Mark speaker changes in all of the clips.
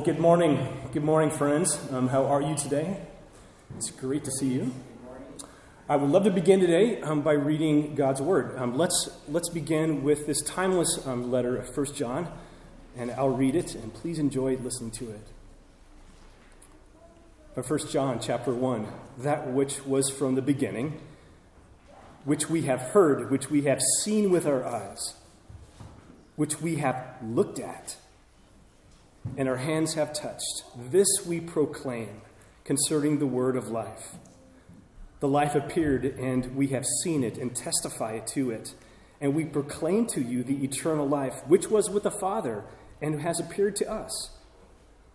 Speaker 1: Well, good morning. Good morning, friends. Um, how are you today? It's great to see you. I would love to begin today um, by reading God's Word. Um, let's, let's begin with this timeless um, letter of 1 John, and I'll read it, and please enjoy listening to it. But 1 John chapter 1, that which was from the beginning, which we have heard, which we have seen with our eyes, which we have looked at and our hands have touched. This we proclaim concerning the word of life. The life appeared, and we have seen it and testify to it. And we proclaim to you the eternal life, which was with the Father and has appeared to us.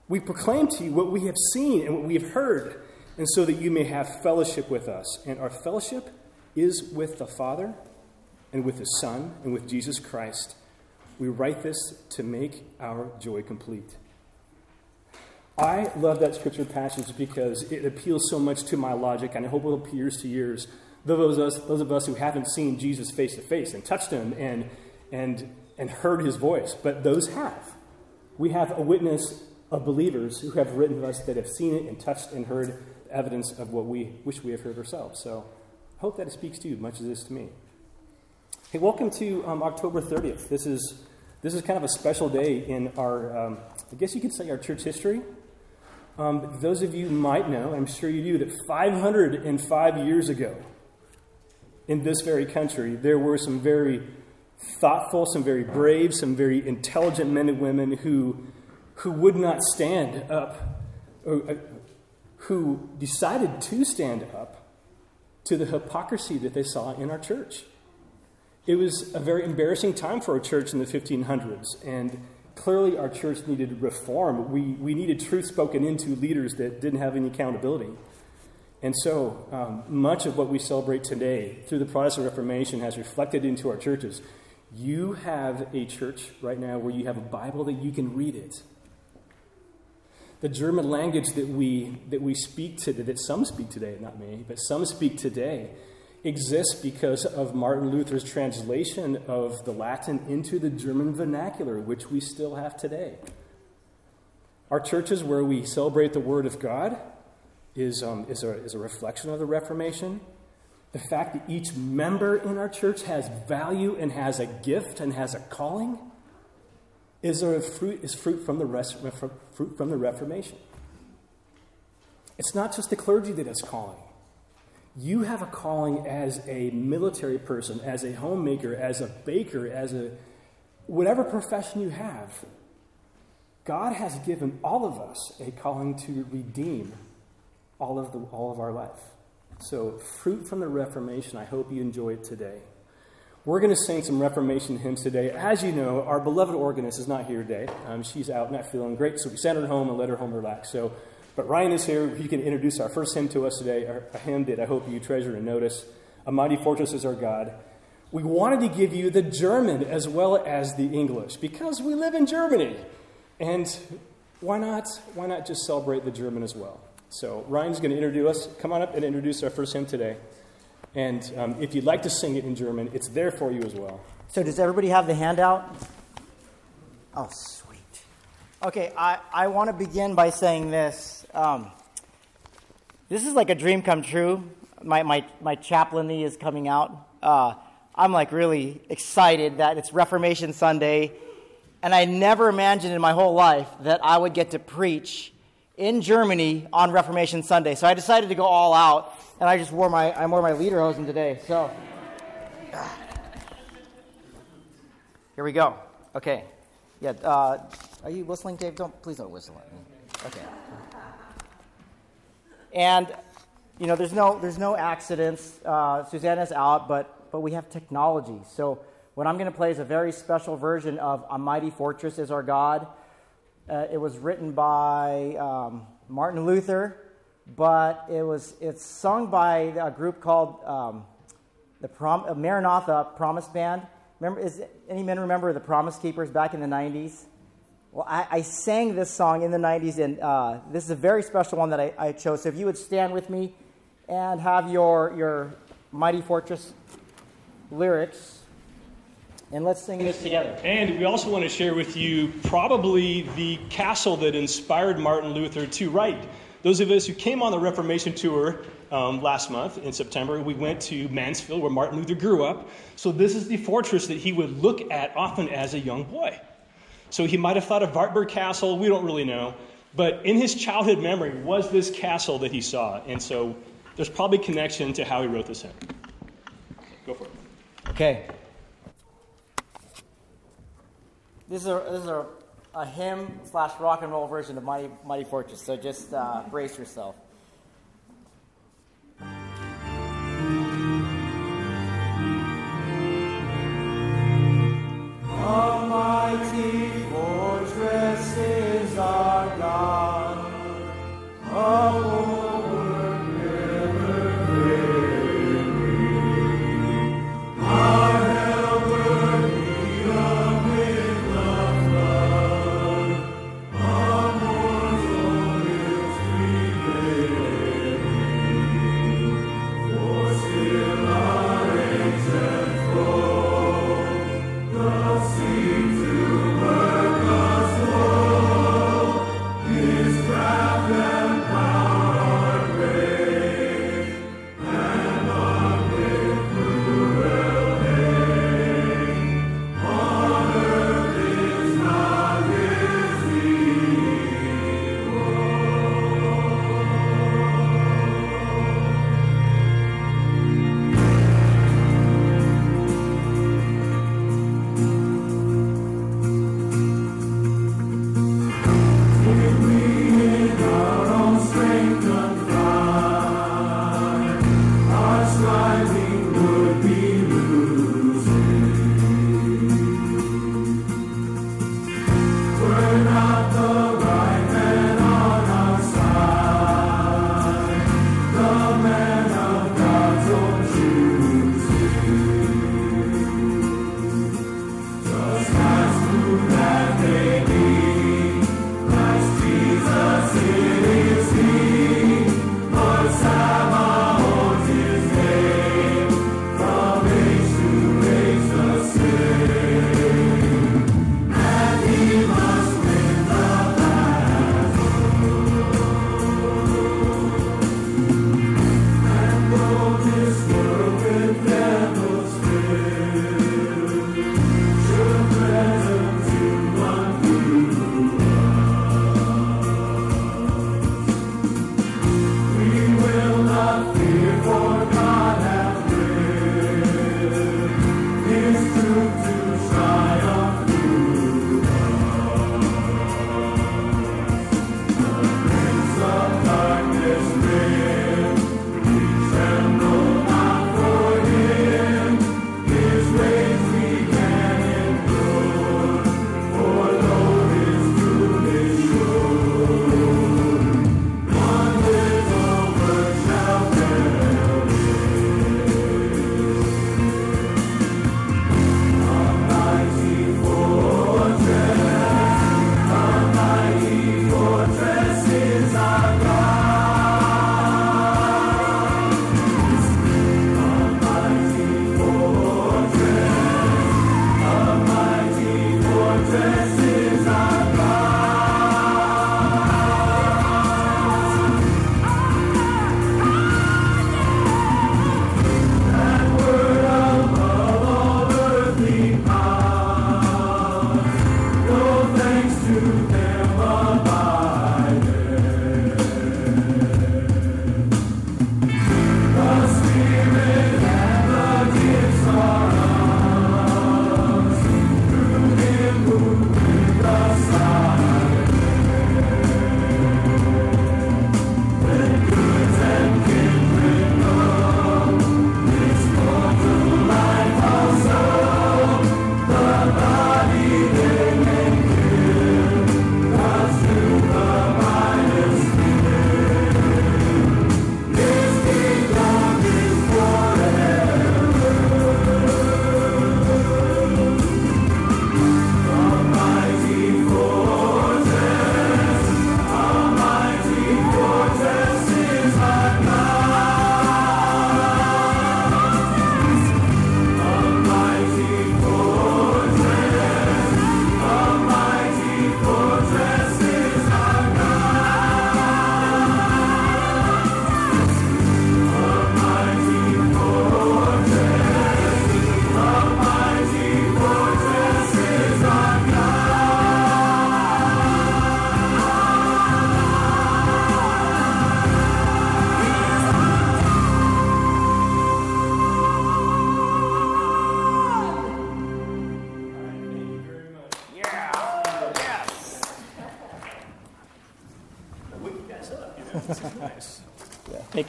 Speaker 1: We proclaim to you what we have seen and what we have heard, and so that you may have fellowship with us. And our fellowship is with the Father and with the Son and with Jesus Christ we write this to make our joy complete. I love that scripture passage because it appeals so much to my logic, and I hope it appeals to yours. Those of us, those of us who haven't seen Jesus face to face and touched him and, and, and heard his voice, but those have. We have a witness of believers who have written to us that have seen it and touched and heard evidence of what we wish we have heard ourselves. So I hope that it speaks to you much as it is to me. Hey, welcome to um, October 30th. This is, this is kind of a special day in our, um, I guess you could say, our church history. Um, those of you might know, I'm sure you do, that 505 years ago in this very country, there were some very thoughtful, some very brave, some very intelligent men and women who, who would not stand up, or, uh, who decided to stand up to the hypocrisy that they saw in our church. It was a very embarrassing time for our church in the 1500s, and clearly our church needed reform. We, we needed truth spoken into leaders that didn't have any accountability. And so, um, much of what we celebrate today through the Protestant Reformation has reflected into our churches. You have a church right now where you have a Bible that you can read it. The German language that we, that we speak today, that some speak today, not me, but some speak today, exists because of Martin Luther's translation of the Latin into the German vernacular, which we still have today. Our churches, where we celebrate the Word of God, is, um, is, a, is a reflection of the Reformation. The fact that each member in our church has value and has a gift and has a calling is, a fruit, is fruit, from the rest, fruit from the Reformation. It's not just the clergy that has calling. You have a calling as a military person, as a homemaker, as a baker, as a whatever profession you have. God has given all of us a calling to redeem all of, the, all of our life. So, fruit from the Reformation, I hope you enjoy it today. We're going to sing some Reformation hymns today. As you know, our beloved organist is not here today. Um, she's out, not feeling great, so we sent her home and let her home relax. So, but Ryan is here. He can introduce our first hymn to us today, a hymn that I hope you treasure and notice. A mighty fortress is our God. We wanted to give you the German as well as the English because we live in Germany. And why not? Why not just celebrate the German as well? So Ryan's going to introduce us. Come on up and introduce our first hymn today. And um, if you'd like to sing it in German, it's there for you as well.
Speaker 2: So does everybody have the handout? Oh, sweet. Okay, I, I want to begin by saying this. Um, this is like a dream come true. My, my, my chaplainy is coming out. Uh, I'm like really excited that it's Reformation Sunday. And I never imagined in my whole life that I would get to preach in Germany on Reformation Sunday. So I decided to go all out, and I just wore my I wore my lederhosen today. So here we go. Okay, yeah. Uh, are you whistling, Dave? Don't please don't whistle at me. Okay. And you know, there's no there's no accidents. Uh, Susanna's out, but but we have technology. So what I'm going to play is a very special version of "A Mighty Fortress Is Our God." Uh, it was written by um, Martin Luther, but it was it's sung by a group called um, the Prom- Maranatha Promise Band. Remember, is any men remember the Promise Keepers back in the '90s? Well, I, I, sang this song in the 90s, and uh, this is a very special one that I, I, chose. So if you would stand with me and have your, your Mighty Fortress lyrics. And let's sing this together.
Speaker 1: And we also want to share with you probably the castle that inspired Martin Luther to write. Those of us who came on the Reformation tour um, last month in September, we went to Mansfield where Martin Luther grew up. So this is the fortress that he would look at often as a young boy. So he might have thought of Wartburg Castle, we don't really know. But in his childhood memory was this castle that he saw. And so there's probably connection to how he wrote this hymn. Go for it.
Speaker 2: Okay. This is a, this is a, a hymn slash rock and roll version of Mighty, Mighty Fortress, so just uh, brace yourself. Almighty fortress is our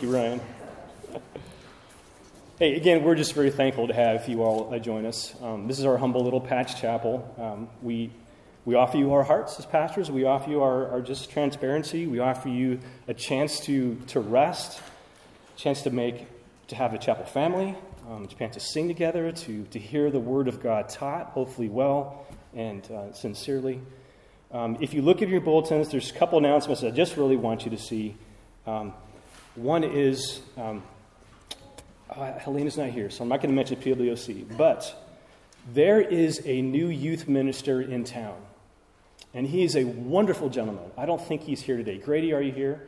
Speaker 1: you, Ryan. hey, again, we're just very thankful to have you all join us. Um, this is our humble little patch chapel. Um, we, we offer you our hearts as pastors. We offer you our, our just transparency. We offer you a chance to, to rest, a chance to make, to have a chapel family, um, a chance to sing together, to, to hear the word of God taught, hopefully well and uh, sincerely. Um, if you look at your bulletins, there's a couple announcements I just really want you to see. Um, one is, um, uh, Helena's not here, so I'm not going to mention PWC, but there is a new youth minister in town. And he is a wonderful gentleman. I don't think he's here today. Grady, are you here?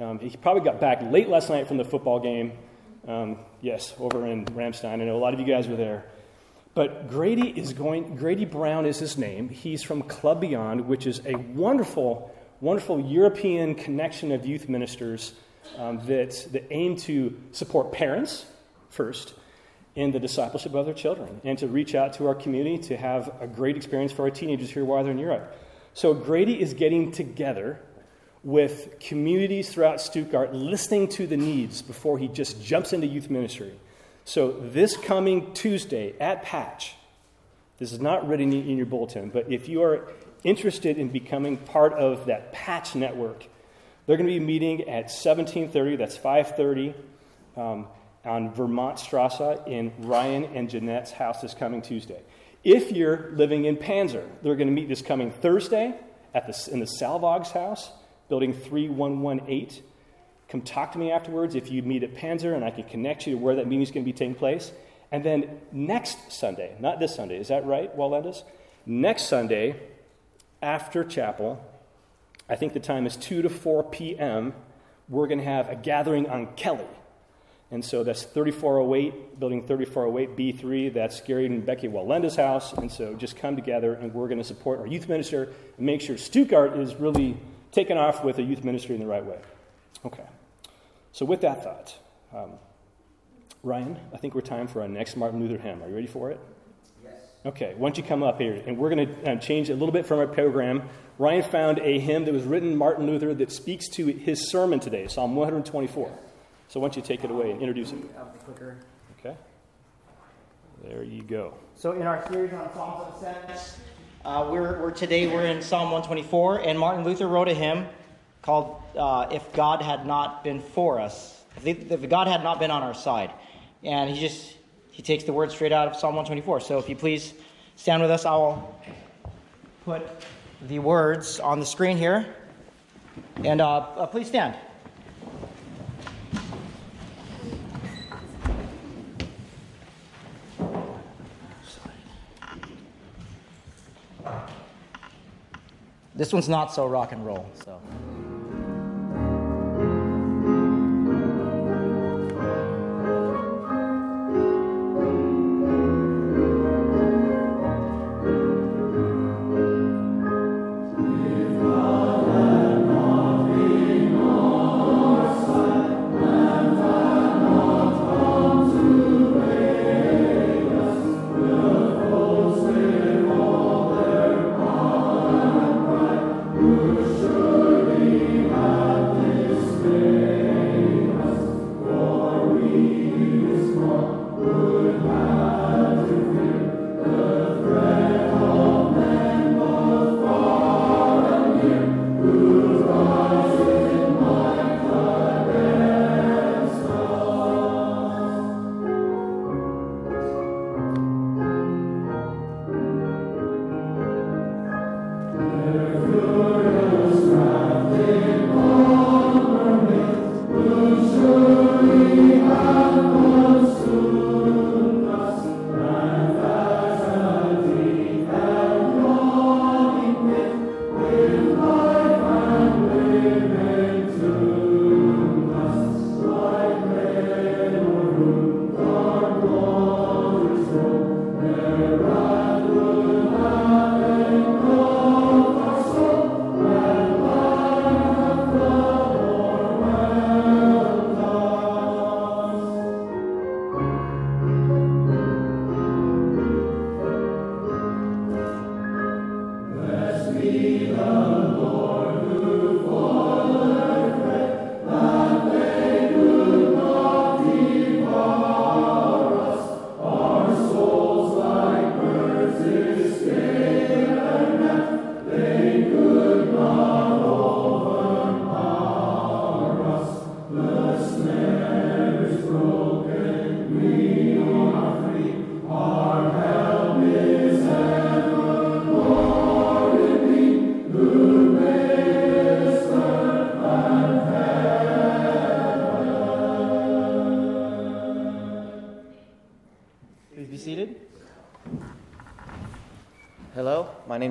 Speaker 1: Um, he probably got back late last night from the football game. Um, yes, over in Ramstein. I know a lot of you guys were there. But Grady is going, Grady Brown is his name. He's from Club Beyond, which is a wonderful, wonderful European connection of youth ministers um, that, that aim to support parents first in the discipleship of their children and to reach out to our community to have a great experience for our teenagers here while they're in Europe. So Grady is getting together with communities throughout Stuttgart, listening to the needs before he just jumps into youth ministry. So, this coming Tuesday at Patch, this is not written in your bulletin, but if you are interested in becoming part of that Patch network, they're going to be meeting at 1730, that's 530, um, on Vermont Strasse in Ryan and Jeanette's house this coming Tuesday. If you're living in Panzer, they're going to meet this coming Thursday at the, in the Salvog's house, building 3118. Come talk to me afterwards if you meet at Panzer, and I can connect you to where that meeting is going to be taking place. And then next Sunday, not this Sunday, is that right, Wallendas? Next Sunday, after chapel, I think the time is 2 to 4 p.m., we're going to have a gathering on Kelley. And so that's 3408, building 3408 B3. That's Gary and Becky Wallenda's house. And so just come together and we're going to support our youth minister and make sure Stuttgart is really taken off with a youth ministry in the right way. Okay. So, with that thought, um, Ryan, I think we're time for our next Martin Luther hymn. Are you ready for it? Okay, why don't you come up here? And we're going to uh, change a little bit from our program. Ryan found a hymn that was written Martin Luther that speaks to his sermon today, Psalm 124. So, why don't you take it away and introduce it? Okay. There you go.
Speaker 2: So, in our series on Psalms of Ascent, uh, we're, we're today we're in Psalm 124, and Martin Luther wrote a hymn called uh, If God Had Not Been For Us, if, if God had not been on our side. And he just, he takes the word straight out of Psalm 124. So if you please stand with us, I'll put the words on the screen here. And uh, uh, please stand. This one's not so rock and roll, so.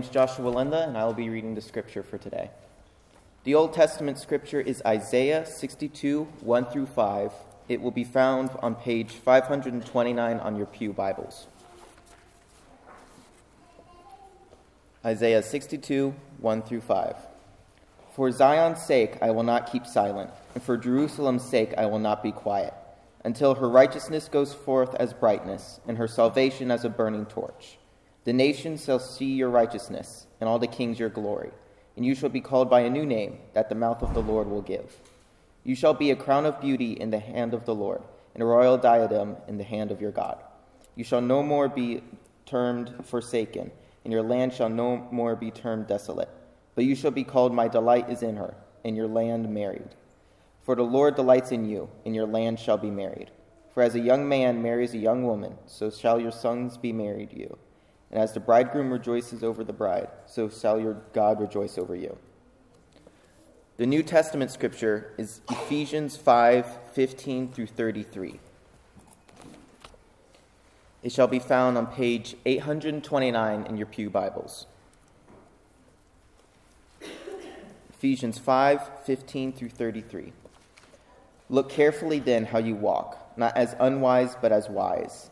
Speaker 3: My Joshua Linda, and I will be reading the scripture for today. The Old Testament scripture is Isaiah 62, 1 through 5. It will be found on page 529 on your Pew Bibles. Isaiah 62, 1 through 5. For Zion's sake I will not keep silent, and for Jerusalem's sake I will not be quiet, until her righteousness goes forth as brightness, and her salvation as a burning torch. The nations shall see your righteousness, and all the kings your glory, and you shall be called by a new name that the mouth of the Lord will give. You shall be a crown of beauty in the hand of the Lord, and a royal diadem in the hand of your God. You shall no more be termed forsaken, and your land shall no more be termed desolate. But you shall be called, My delight is in her, and your land married. For the Lord delights in you, and your land shall be married. For as a young man marries a young woman, so shall your sons be married to you. And as the bridegroom rejoices over the bride, so shall your God rejoice over you. The New Testament scripture is Ephesians 5 15 through 33. It shall be found on page 829 in your Pew Bibles. Ephesians 5 15 through 33. Look carefully then how you walk, not as unwise, but as wise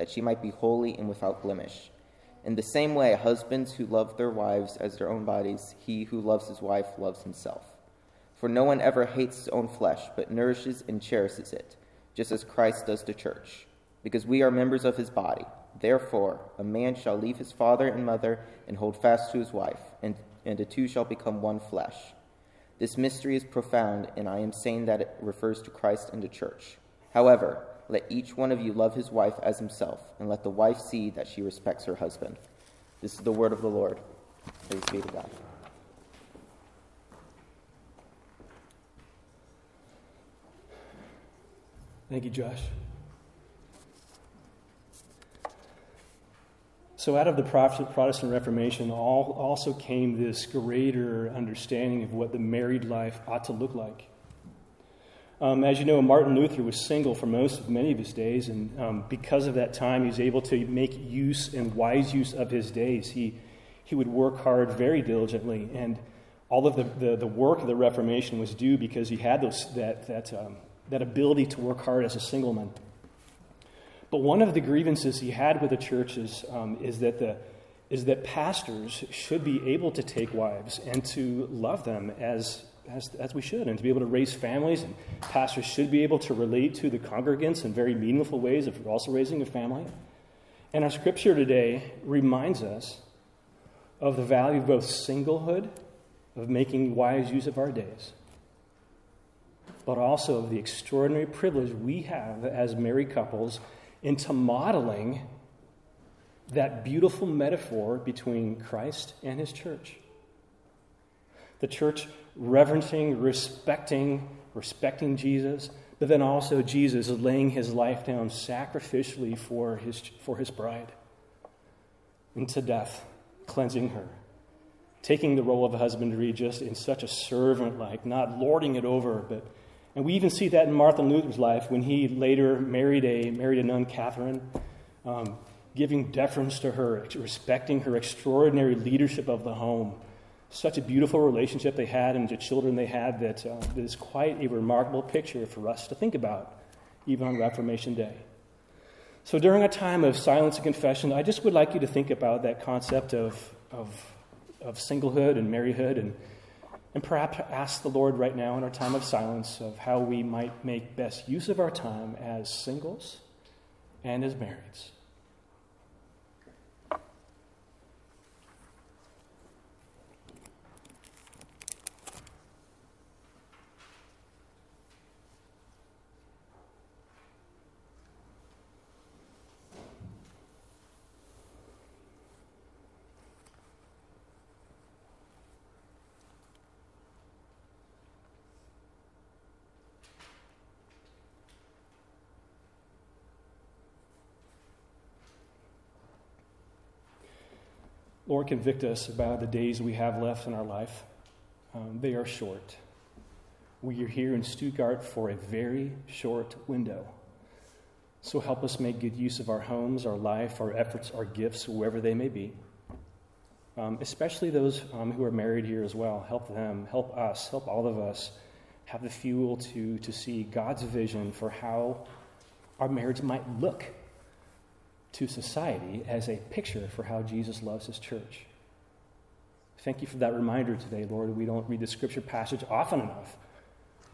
Speaker 3: that she might be holy and without blemish. In the same way, husbands who love their wives as their own bodies, he who loves his wife loves himself. For no one ever hates his own flesh, but nourishes and cherishes it, just as Christ does the church, because we are members of his body. Therefore, a man shall leave his father and mother and hold fast to his wife, and, and the two shall become one flesh. This mystery is profound, and I am saying that it refers to Christ and the church. However, let each one of you love his wife as himself, and let the wife see that she respects her husband. This is the word of the Lord. Praise be to God.
Speaker 1: Thank you, Josh. So, out of the Protestant Reformation also came this greater understanding of what the married life ought to look like. Um, as you know, Martin Luther was single for most of many of his days, and um, because of that time, he was able to make use and wise use of his days. He, he would work hard very diligently, and all of the, the, the work of the Reformation was due because he had those, that, that, um, that ability to work hard as a single man. But one of the grievances he had with the churches um, is, that the, is that pastors should be able to take wives and to love them as as, as we should, and to be able to raise families. And pastors should be able to relate to the congregants in very meaningful ways if you're also raising a family. And our scripture today reminds us of the value of both singlehood, of making wise use of our days, but also of the extraordinary privilege we have as married couples into modeling that beautiful metaphor between Christ and his church. The church reverencing, respecting, respecting Jesus, but then also Jesus laying his life down sacrificially for his, for his bride into death, cleansing her, taking the role of husbandry just in such a servant like, not lording it over, but and we even see that in Martin Luther's life when he later married a married a nun, Catherine, um, giving deference to her, respecting her extraordinary leadership of the home such a beautiful relationship they had and the children they had that, uh, that is quite a remarkable picture for us to think about, even on Reformation Day. So during a time of silence and confession, I just would like you to think about that concept of, of, of singlehood and marriedhood and, and perhaps ask the Lord right now in our time of silence of how we might make best use of our time as singles and as marrieds. Lord, convict us about the days we have left in our life. Um, they are short. We are here in Stuttgart for a very short window. So help us make good use of our homes, our life, our efforts, our gifts, wherever they may be. Um, especially those um, who are married here as well. Help them, help us, help all of us have the fuel to, to see God's vision for how our marriage might look to society as a picture for how Jesus loves his church. Thank you for that reminder today, Lord. We don't read the scripture passage often enough,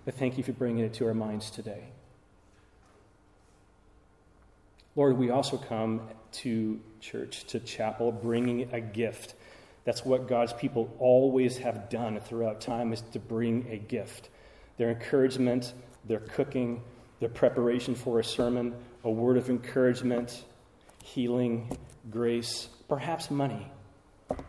Speaker 1: but thank you for bringing it to our minds today. Lord, we also come to church, to chapel, bringing a gift. That's what God's people always have done throughout time is to bring a gift. Their encouragement, their cooking, their preparation for a sermon, a word of encouragement, healing, grace, perhaps money.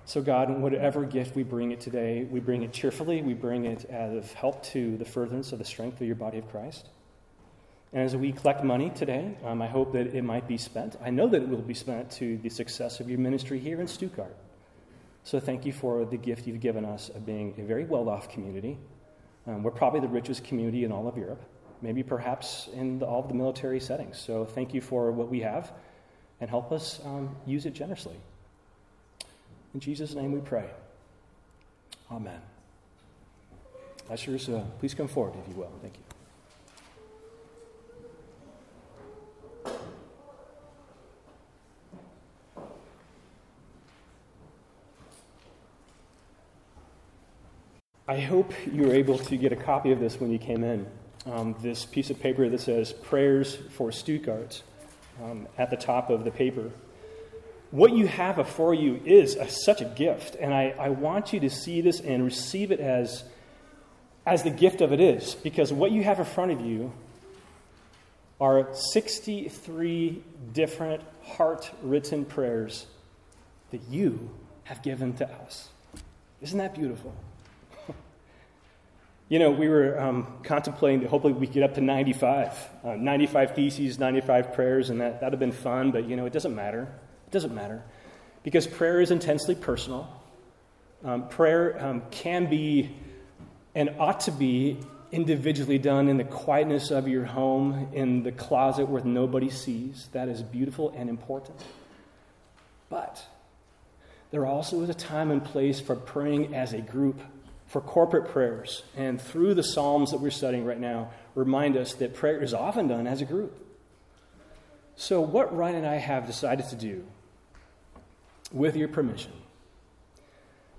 Speaker 1: So, God, whatever gift we bring it today, we bring it cheerfully, we bring it as of help to the furtherance of the strength of your body of Christ. And as we collect money today, um, I hope that it might be spent. I know that it will be spent to the success of your ministry here in Stuttgart. So, thank you for the gift you've given us of being a very well off community. Um, we're probably the richest community in all of Europe, maybe perhaps in the, all of the military settings. So, thank you for what we have and help us um, use it generously. In Jesus' name we pray. Amen. Ushers, uh, please come forward, if you will. Thank you. I hope you were able to get a copy of this when you came in. Um, this piece of paper that says Prayers for Stuttgart um, at the top of the paper. What you have before you is a, such a gift, and I, I want you to see this and receive it as, as the gift of it is, because what you have in front of you are 63 different heart written prayers that you have given to us. Isn't that beautiful? You know, we were um, contemplating that hopefully we get up to 95, uh, 95 theses, 95 prayers, and that that would have been fun, but you know, it doesn't matter. It doesn't matter. Because prayer is intensely personal. Um, prayer um, can be and ought to be individually done in the quietness of your home, in the closet where nobody sees. That is beautiful and important. But there also is a time and place for praying as a group for corporate prayers. And through the Psalms that we're studying right now, remind us that prayer is often done as a group. So, what Ryan and I have decided to do, with your permission,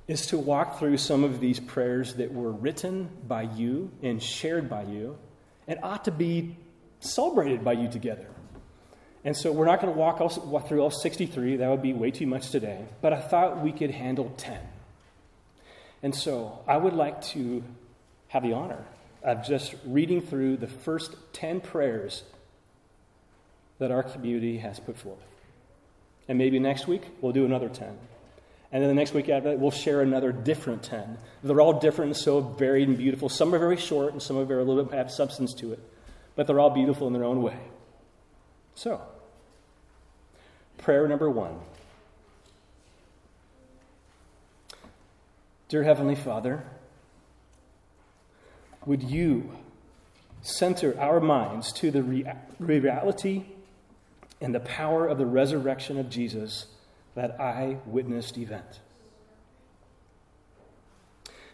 Speaker 1: is to walk through some of these prayers that were written by you and shared by you and ought to be celebrated by you together. And so we're not going to walk, all, through all 63, that would be way too much today, but I thought we could handle 10. And so I would like to have the honor of just reading through the first 10 prayers that our community has put forth. And maybe next week we'll do another 10. And then the next week after that, we'll share another different 10. They're all different and so varied and beautiful. Some are very short and some are very a little bit have substance to it. But they're all beautiful in their own way. So, prayer number one. Dear Heavenly Father, would you center our minds to the reality and the power of the resurrection of Jesus, that I witnessed event?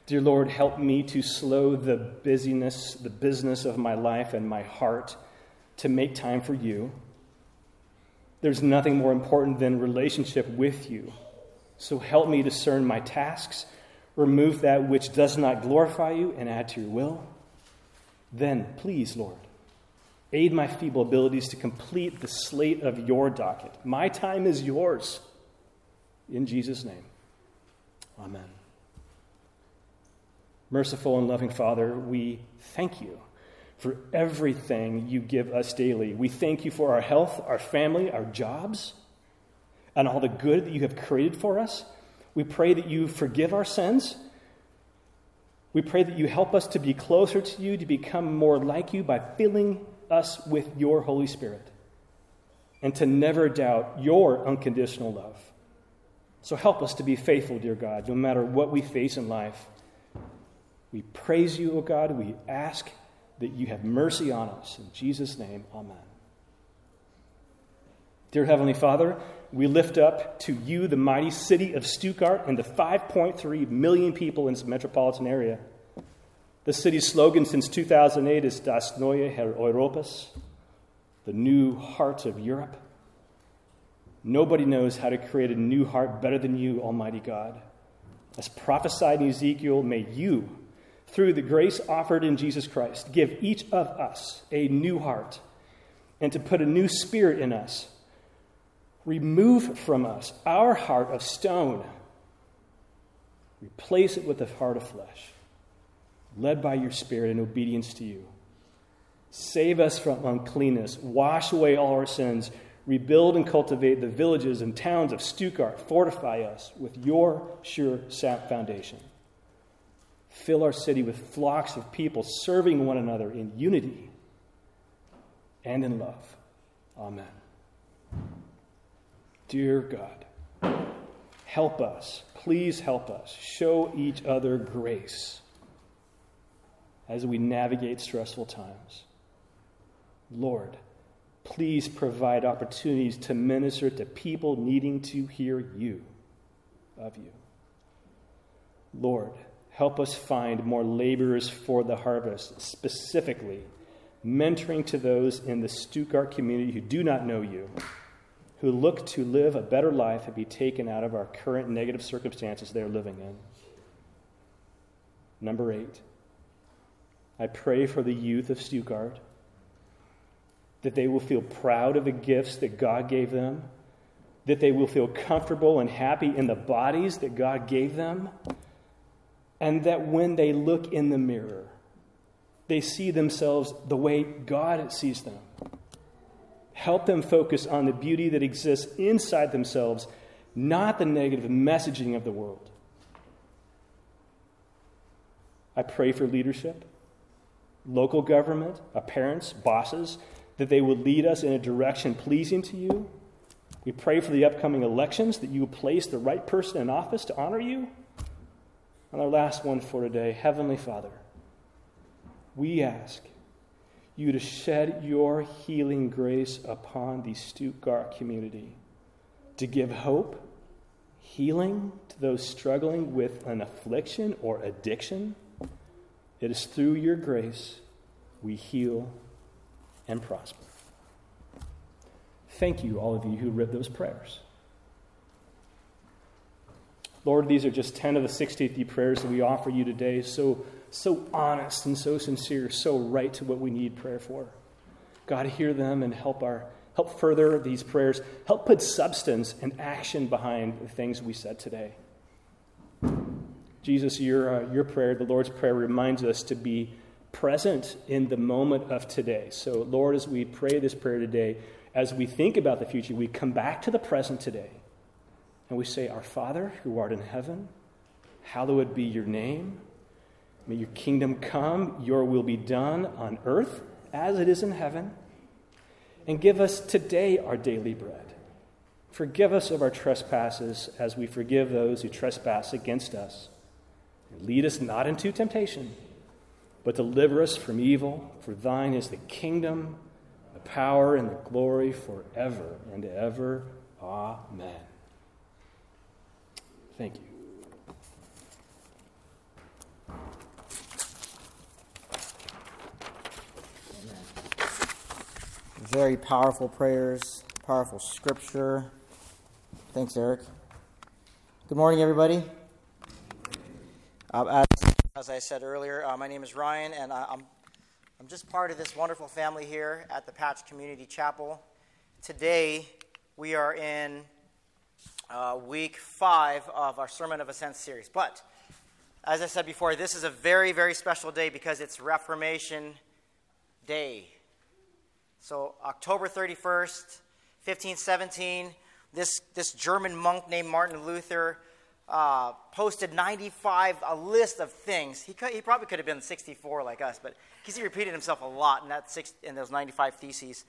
Speaker 1: Dear Lord, help me to slow the busyness, the business of my life and my heart to make time for you. There's nothing more important than relationship with you. So help me discern my tasks, remove that which does not glorify you, and add to your will. Then, please, Lord, aid my feeble abilities to complete the slate of your docket. My time is yours. In Jesus' name, amen. Merciful and loving Father, we thank you for everything you give us daily. We thank you for our health, our family, our jobs, and all the good that you have created for us. We pray that you forgive our sins. We pray that you help us to be closer to you, to become more like you by filling us with your Holy Spirit, and to never doubt your unconditional love. So help us to be faithful, dear God, no matter what we face in life. We praise you, O God. We ask that you have mercy on us. In Jesus' name, amen. Dear Heavenly Father, we lift up to you the mighty city of Stuttgart and the 5.3 million people in its metropolitan area. The city's slogan since 2008 is Das Neue Herz Europas, the new heart of Europe. Nobody knows how to create a new heart better than you, Almighty God. As prophesied in Ezekiel, may you through the grace offered in Jesus Christ, give each of us a new heart and to put a new spirit in us. Remove from us our heart of stone, replace it with a heart of flesh, led by your Spirit in obedience to you. Save us from uncleanness, wash away all our sins, rebuild and cultivate the villages and towns of Stuttgart, fortify us with your sure sap foundation. Fill our city with flocks of people serving one another in unity and in love. Amen. Dear God, help us. Please help us. Show each other grace as we navigate stressful times. Lord, please provide opportunities to minister to people needing to hear you, of you. Lord, Help us find more laborers for the harvest, specifically mentoring to those in the Stuttgart community who do not know you, who look to live a better life and be taken out of our current negative circumstances they're living in. Number eight, I pray for the youth of Stuttgart that they will feel proud of the gifts that God gave them, that they will feel comfortable and happy in the bodies that God gave them and that when they look in the mirror, they see themselves the way God sees them. Help them focus on the beauty that exists inside themselves, not the negative messaging of the world. I pray for leadership, local government, parents, bosses, that they will lead us in a direction pleasing to you. We pray for the upcoming elections, that you place the right person in office to honor you. And our last one for today Heavenly Father, we ask you to shed your healing grace upon the Stuttgart community, to give hope, healing to those struggling with an affliction or addiction. It is through your grace we heal and prosper. Thank you, all of you who read those prayers. Lord, these are just 10 of the 60th prayers that we offer you today. So, so honest and so sincere, so right to what we need prayer for. God, hear them and help our help further these prayers. Help put substance and action behind the things we said today. Jesus, your, uh, your prayer, the Lord's Prayer, reminds us to be present in the moment of today. So, Lord, as we pray this prayer today, as we think about the future, we come back to the present today and we say, Our Father, who art in heaven, hallowed be your name. May your kingdom come, your will be done on earth as it is in heaven. And give us today our daily bread. Forgive us of our trespasses as we forgive those who trespass against us. And lead us not into temptation, but deliver us from evil. For thine is the kingdom, the power, and the glory forever and ever. Amen. Thank you.
Speaker 2: Very powerful prayers. powerful scripture. Thanks, Eric. Good morning, everybody. Uh, as, as, I said earlier, uh, my name is Ryan, and I, I'm, I'm just part of this wonderful family here at the Patch Community Chapel. Today, we are in uh, week five of our Sermon of Ascent series. But, as I said before, this is a very, very special day because it's Reformation Day. So, October 31st, 1517, this, this German monk named Martin Luther uh, posted 95, a list of things. He, could, he probably could have been 64 like us, but because he repeated himself a lot in, that six, in those 95 theses.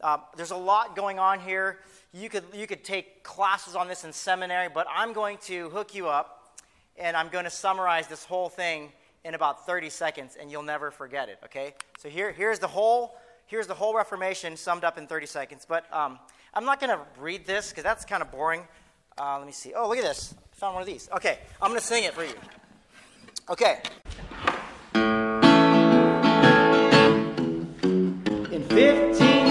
Speaker 2: Uh, there's a lot going on here. You could, you could take classes on this in seminary, but I'm going to hook you up and I'm going to summarize this whole thing in about 30 seconds, and you'll never forget it, okay? So here, here's, the whole, here's the whole Reformation summed up in 30 seconds. But um, I'm not going to read this because that's kind of boring. Uh, let me see. Oh, look at this. I found one of these. Okay, I'm going to sing it for you. Okay. In 1517,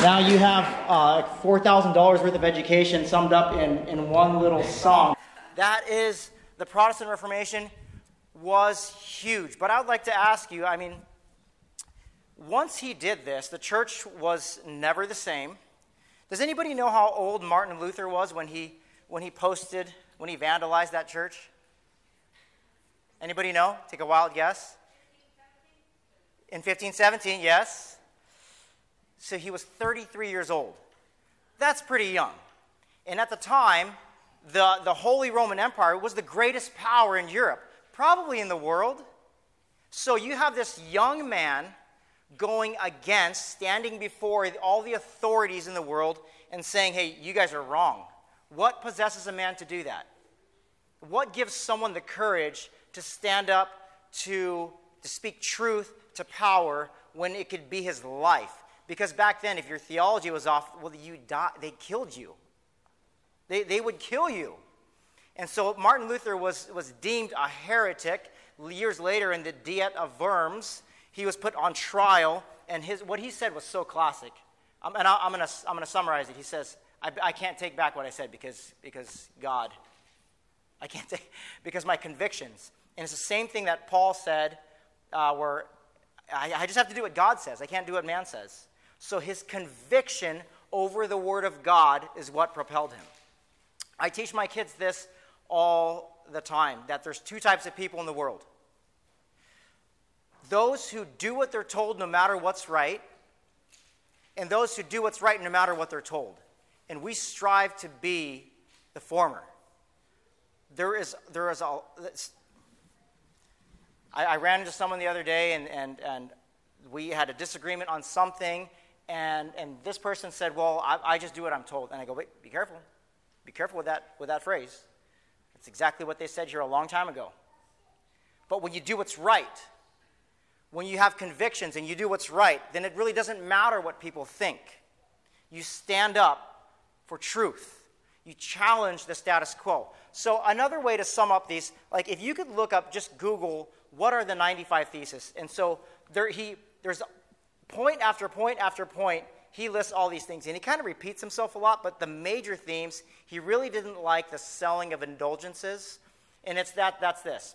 Speaker 2: Now you have uh, $4,000 worth of education summed up in, in one little song. That is, the Protestant Reformation was huge. But I would like to ask you I mean, once he did this, the church was never the same. Does anybody know how old Martin Luther was when he, when he posted, when he vandalized that church? Anybody know? Take a wild guess. In 1517, yes. So he was 33 years old. That's pretty young. And at the time, the, the Holy Roman Empire was the greatest power in Europe, probably in the world. So you have this young man going against, standing before all the authorities in the world and saying, hey, you guys are wrong. What possesses a man to do that? What gives someone the courage to stand up to, to speak truth to power when it could be his life? Because back then, if your theology was off, well, you die, they killed you. They, they would kill you. And so Martin Luther was, was deemed a heretic. Years later, in the Diet of Worms, he was put on trial, and his, what he said was so classic. And I, am going to I'm to summarize it. He says, I, I can't take back what I said because, because God. I can't take, because my convictions. And it's the same thing that Paul said, uh, where I, I just have to do what God says. I can't do what man says. So his conviction over the Word of God is what propelled him. I teach my kids this all the time that there's two types of people in the world those who do what they're told no matter what's right, and those who do what's right no matter what they're told. And we strive to be the former. There is, there is a. I, I ran into someone the other day, and, and, and we had a disagreement on something, and, and this person said, Well, I, I just do what I'm told. And I go, Wait, be careful. Be careful with that, with that phrase. It's exactly what they said here a long time ago. But when you do what's right, when you have convictions and you do what's right, then it really doesn't matter what people think. You stand up for truth. You challenge the status quo. So, another way to sum up these, like if you could look up, just Google, what are the 95 theses? And so there, he, there's point after point after point, he lists all these things. And he kind of repeats himself a lot, but the major themes, he really didn't like the selling of indulgences. And it's that, that's this.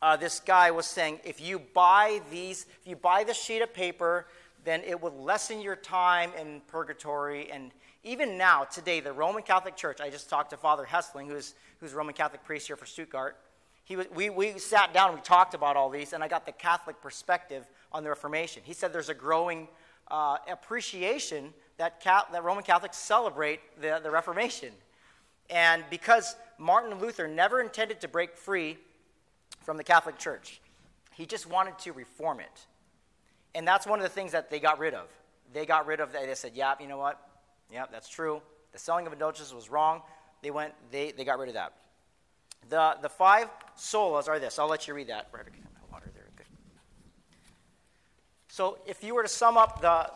Speaker 2: Uh, this guy was saying, if you buy these, if you buy this sheet of paper, then it will lessen your time in purgatory. And even now, today, the Roman Catholic Church, I just talked to Father Hessling, who's, who's Roman Catholic priest here for Stuttgart. He was, we, we sat down and we talked about all these, and I got the Catholic perspective on the Reformation. He said there's a growing uh, appreciation that, that Roman Catholics celebrate the, the Reformation. And because Martin Luther never intended to break free from the Catholic Church, he just wanted to reform it. And that's one of the things that they got rid of. They got rid of that. They said, yeah, you know what? Yeah, that's true. The selling of indulgences was wrong. They went, they, they got rid of that. The, the five solas are this. I'll let you read that. Water there. Good. So if you were to sum up the,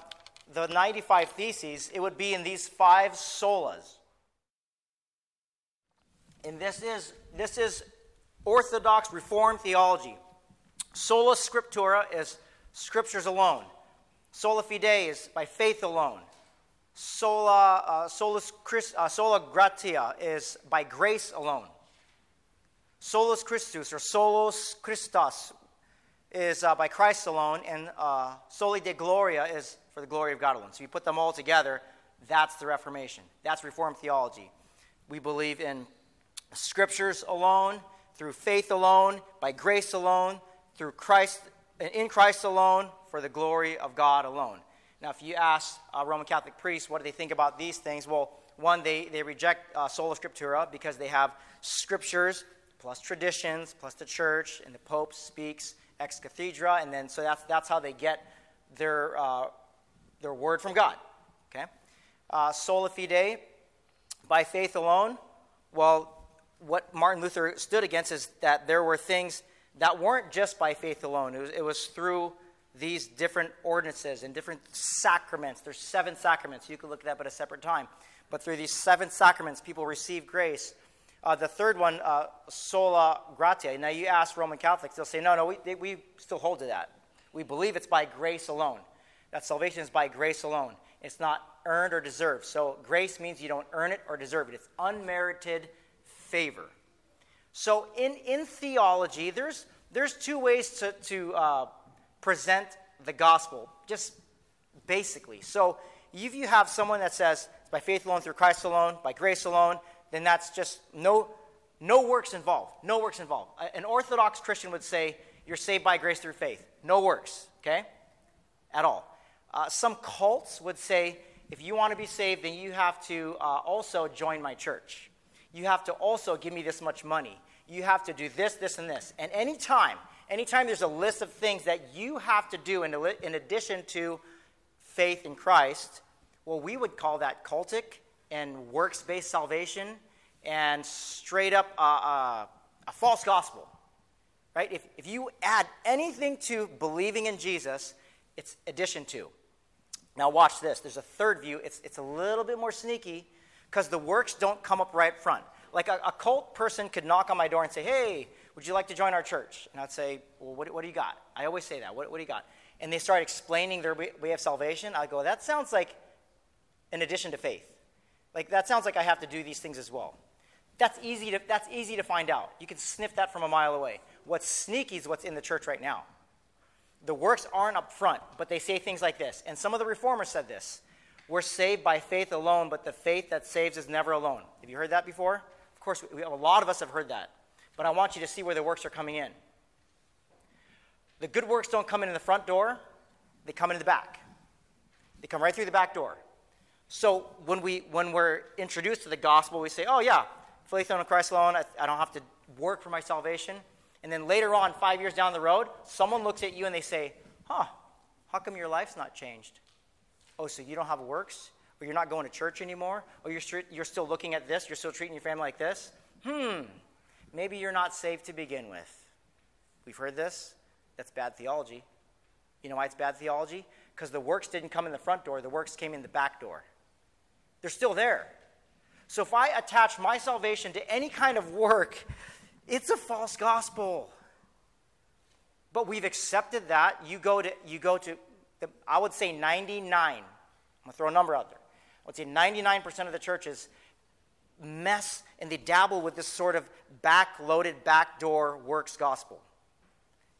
Speaker 2: the 95 theses, it would be in these five solas. And this is, this is Orthodox Reformed theology. Sola Scriptura is scriptures alone. Sola fide is by faith alone. Sola, uh, solus Christ, uh, sola gratia is by grace alone. Solus Christus or Solus Christus is uh, by Christ alone, and uh, Soli Deo Gloria is for the glory of God alone. So you put them all together, that's the Reformation. That's Reformed theology. We believe in scriptures alone, through faith alone, by grace alone, through Christ, in Christ alone, for the glory of God alone. Now, if you ask uh, Roman Catholic priests what do they think about these things, well, one, they, they reject uh, sola scriptura because they have scriptures plus traditions plus the church, and the Pope speaks ex cathedra, and then so that's, that's how they get their, uh, their word from God. Okay? Uh, sola fide, by faith alone. Well, what Martin Luther stood against is that there were things that weren't just by faith alone, it was, it was through these different ordinances and different sacraments. There's seven sacraments. You could look at that at a separate time. But through these seven sacraments, people receive grace. Uh, the third one, uh, sola gratia. Now, you ask Roman Catholics, they'll say, no, no, we, they, we still hold to that. We believe it's by grace alone. That salvation is by grace alone. It's not earned or deserved. So, grace means you don't earn it or deserve it, it's unmerited favor. So, in, in theology, there's, there's two ways to, to uh, present the gospel, just basically. So if you have someone that says, it's by faith alone, through Christ alone, by grace alone, then that's just no, no works involved. No works involved. An Orthodox Christian would say, you're saved by grace through faith. No works, okay? At all. Uh, some cults would say, if you want to be saved, then you have to uh, also join my church. You have to also give me this much money. You have to do this, this, and this. And anytime anytime there's a list of things that you have to do in, in addition to faith in Christ, well, we would call that cultic and works based salvation and straight up uh, uh, a false gospel. Right? If, if you add anything to believing in Jesus, it's addition to. Now, watch this. There's a third view. It's, it's a little bit more sneaky because the works don't come up right front. Like a, a cult person could knock on my door and say, Hey, would you like to join our church? And I'd say, Well, what, what do you got? I always say that. What, what do you got? And they start explaining their way of salvation. I go, That sounds like an addition to faith. Like, that sounds like I have to do these things as well. That's easy to, that's easy to find out. You can sniff that from a mile away. What's sneaky is what's in the church right now. The works aren't up front, but they say things like this. And some of the reformers said this We're saved by faith alone, but the faith that saves is never alone. Have you heard that before? Of course, we, a lot of us have heard that but I want you to see where the works are coming in. The good works don't come in in the front door, they come in the back. They come right through the back door. So when, we, when we're introduced to the gospel, we say, oh, yeah, faith in Christ alone, I, I don't have to work for my salvation. And then later on, five years down the road, someone looks at you and they say, huh, how come your life's not changed? Oh, so you don't have works? Or you're not going to church anymore? Or you're, you're still looking at this? You're still treating your family like this? Hmm, maybe you're not saved to begin with. We've heard this. That's bad theology. You know why it's bad theology? Because the works didn't come in the front door, the works came in the back door. They're still there. So if I attach my salvation to any kind of work, it's a false gospel. But we've accepted that. You go to, you go to the, I would say 99, I'm going to throw a number out there. I would say 99% of the churches mess and they dabble with this sort of back-loaded, backdoor works gospel.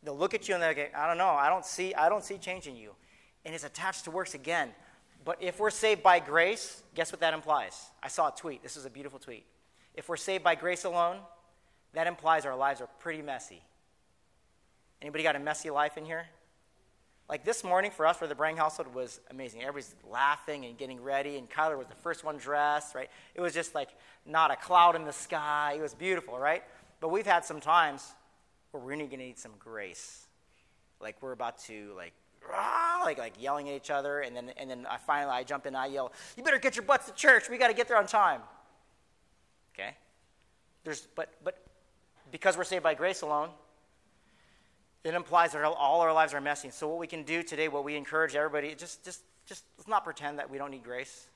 Speaker 2: They'll look at you and they'll go, I don't know, I don't see, I don't see change in you. And it's attached to works again. But if we're saved by grace, guess what that implies? I saw a tweet. This is a beautiful tweet. If we're saved by grace alone, that implies our lives are pretty messy. Anybody got a messy life in here? Like this morning for us, for the Brang household, was amazing. Everybody's laughing and getting ready, and Kyler was the first one dressed, right? It was just like not a cloud in the sky. It was beautiful, right? But we've had some times where we're really going to need some grace. Like we're about to like like like yelling at each other, and then and then I finally I jump in, and I yell, "You better get your butts to church. We got to get there on time." Okay, there's but but because we're saved by grace alone, it implies that all our lives are messy. So what we can do today, what we encourage everybody, just just just let's not pretend that we don't need grace.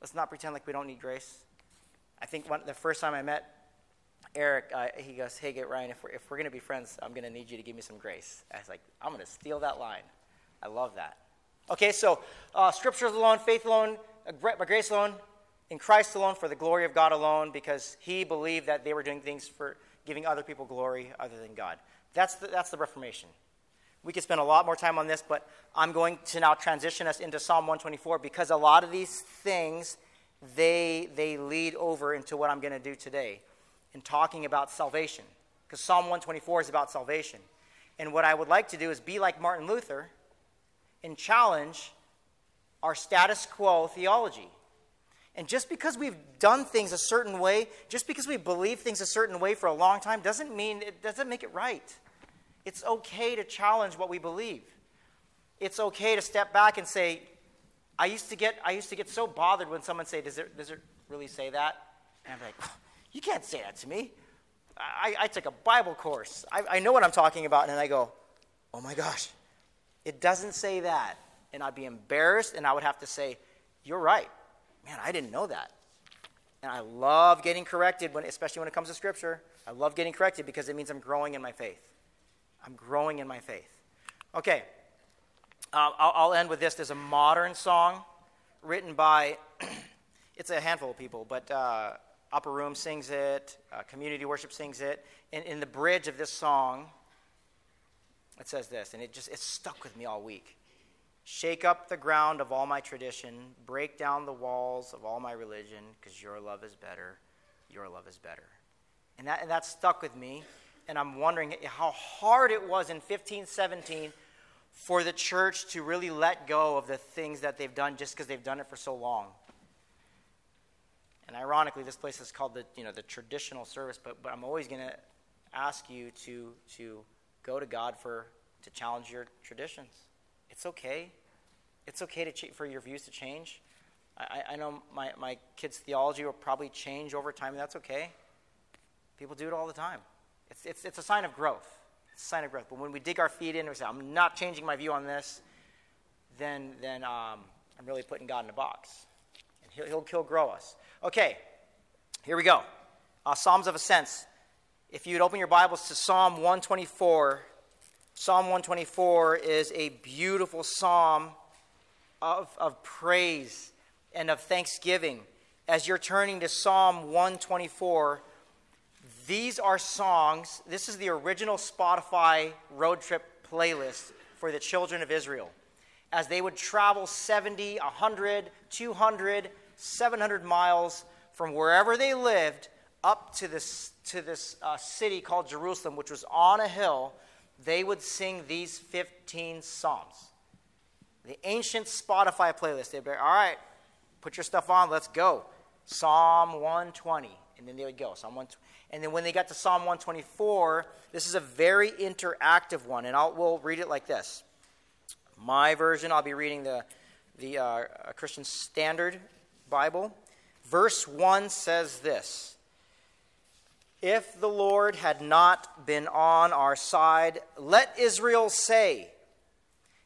Speaker 2: Let's not pretend like we don't need grace. I think one, the first time I met Eric, uh, he goes, "Hey, get Ryan. If we're if we're gonna be friends, I'm gonna need you to give me some grace." I was like, "I'm gonna steal that line." I love that. Okay, so uh, scriptures alone, faith alone, uh, by grace alone, in Christ alone, for the glory of God alone, because he believed that they were doing things for giving other people glory other than God. That's the, that's the Reformation. We could spend a lot more time on this, but I'm going to now transition us into Psalm 124 because a lot of these things they they lead over into what I'm going to do today in talking about salvation. Because Psalm 124 is about salvation. And what I would like to do is be like Martin Luther and challenge our status quo theology. And just because we've done things a certain way, just because we believe things a certain way for a long time, doesn't mean it doesn't make it right. It's okay to challenge what we believe. It's okay to step back and say, I used to get, I used to get so bothered when someone say, does it, does it really say that? And I'm like, you can't say that to me. I, I took a Bible course. I, I know what I'm talking about. And I go, oh my gosh, it doesn't say that. And I'd be embarrassed and I would have to say, You're right. Man, I didn't know that. And I love getting corrected, when, especially when it comes to Scripture. I love getting corrected because it means I'm growing in my faith. I'm growing in my faith. Okay, uh, I'll, I'll end with this. There's a modern song written by, it's a handful of people, but uh, Upper Room sings it, uh, Community Worship sings it. And in the bridge of this song, it says this, and it just it stuck with me all week. Shake up the ground of all my tradition, break down the walls of all my religion, because your love is better. Your love is better. And that, and that stuck with me. And I'm wondering how hard it was in 1517 for the church to really let go of the things that they've done just because they've done it for so long. And ironically, this place is called the, you know, the traditional service, but, but I'm always going to ask you to, to go to God for to challenge your traditions. It's okay. It's okay to ch- for your views to change. I, I know my, my kids' theology will probably change over time, and that's okay. People do it all the time. It's, it's, it's a sign of growth. It's a sign of growth. But when we dig our feet in and we say, I'm not changing my view on this, then, then um, I'm really putting God in a box. And he'll, he'll, he'll grow us. Okay, here we go. Uh, Psalms of Ascents. If you'd open your Bibles to Psalm 124, Psalm 124 is a beautiful psalm of, of praise and of thanksgiving. As you're turning to Psalm 124, these are songs. This is the original Spotify road trip playlist for the children of Israel. As they would travel 70, 100, 200, 700 miles from wherever they lived up to this, to this uh, city called Jerusalem, which was on a hill, they would sing these 15 Psalms. The ancient Spotify playlist, they'd be like, all right, put your stuff on, let's go. Psalm 120. And then they would go. Psalm 120. And then when they got to Psalm 124, this is a very interactive one. And I'll, we'll read it like this. My version, I'll be reading the, the uh, Christian Standard Bible. Verse 1 says this if the Lord had not been on our side, let Israel say,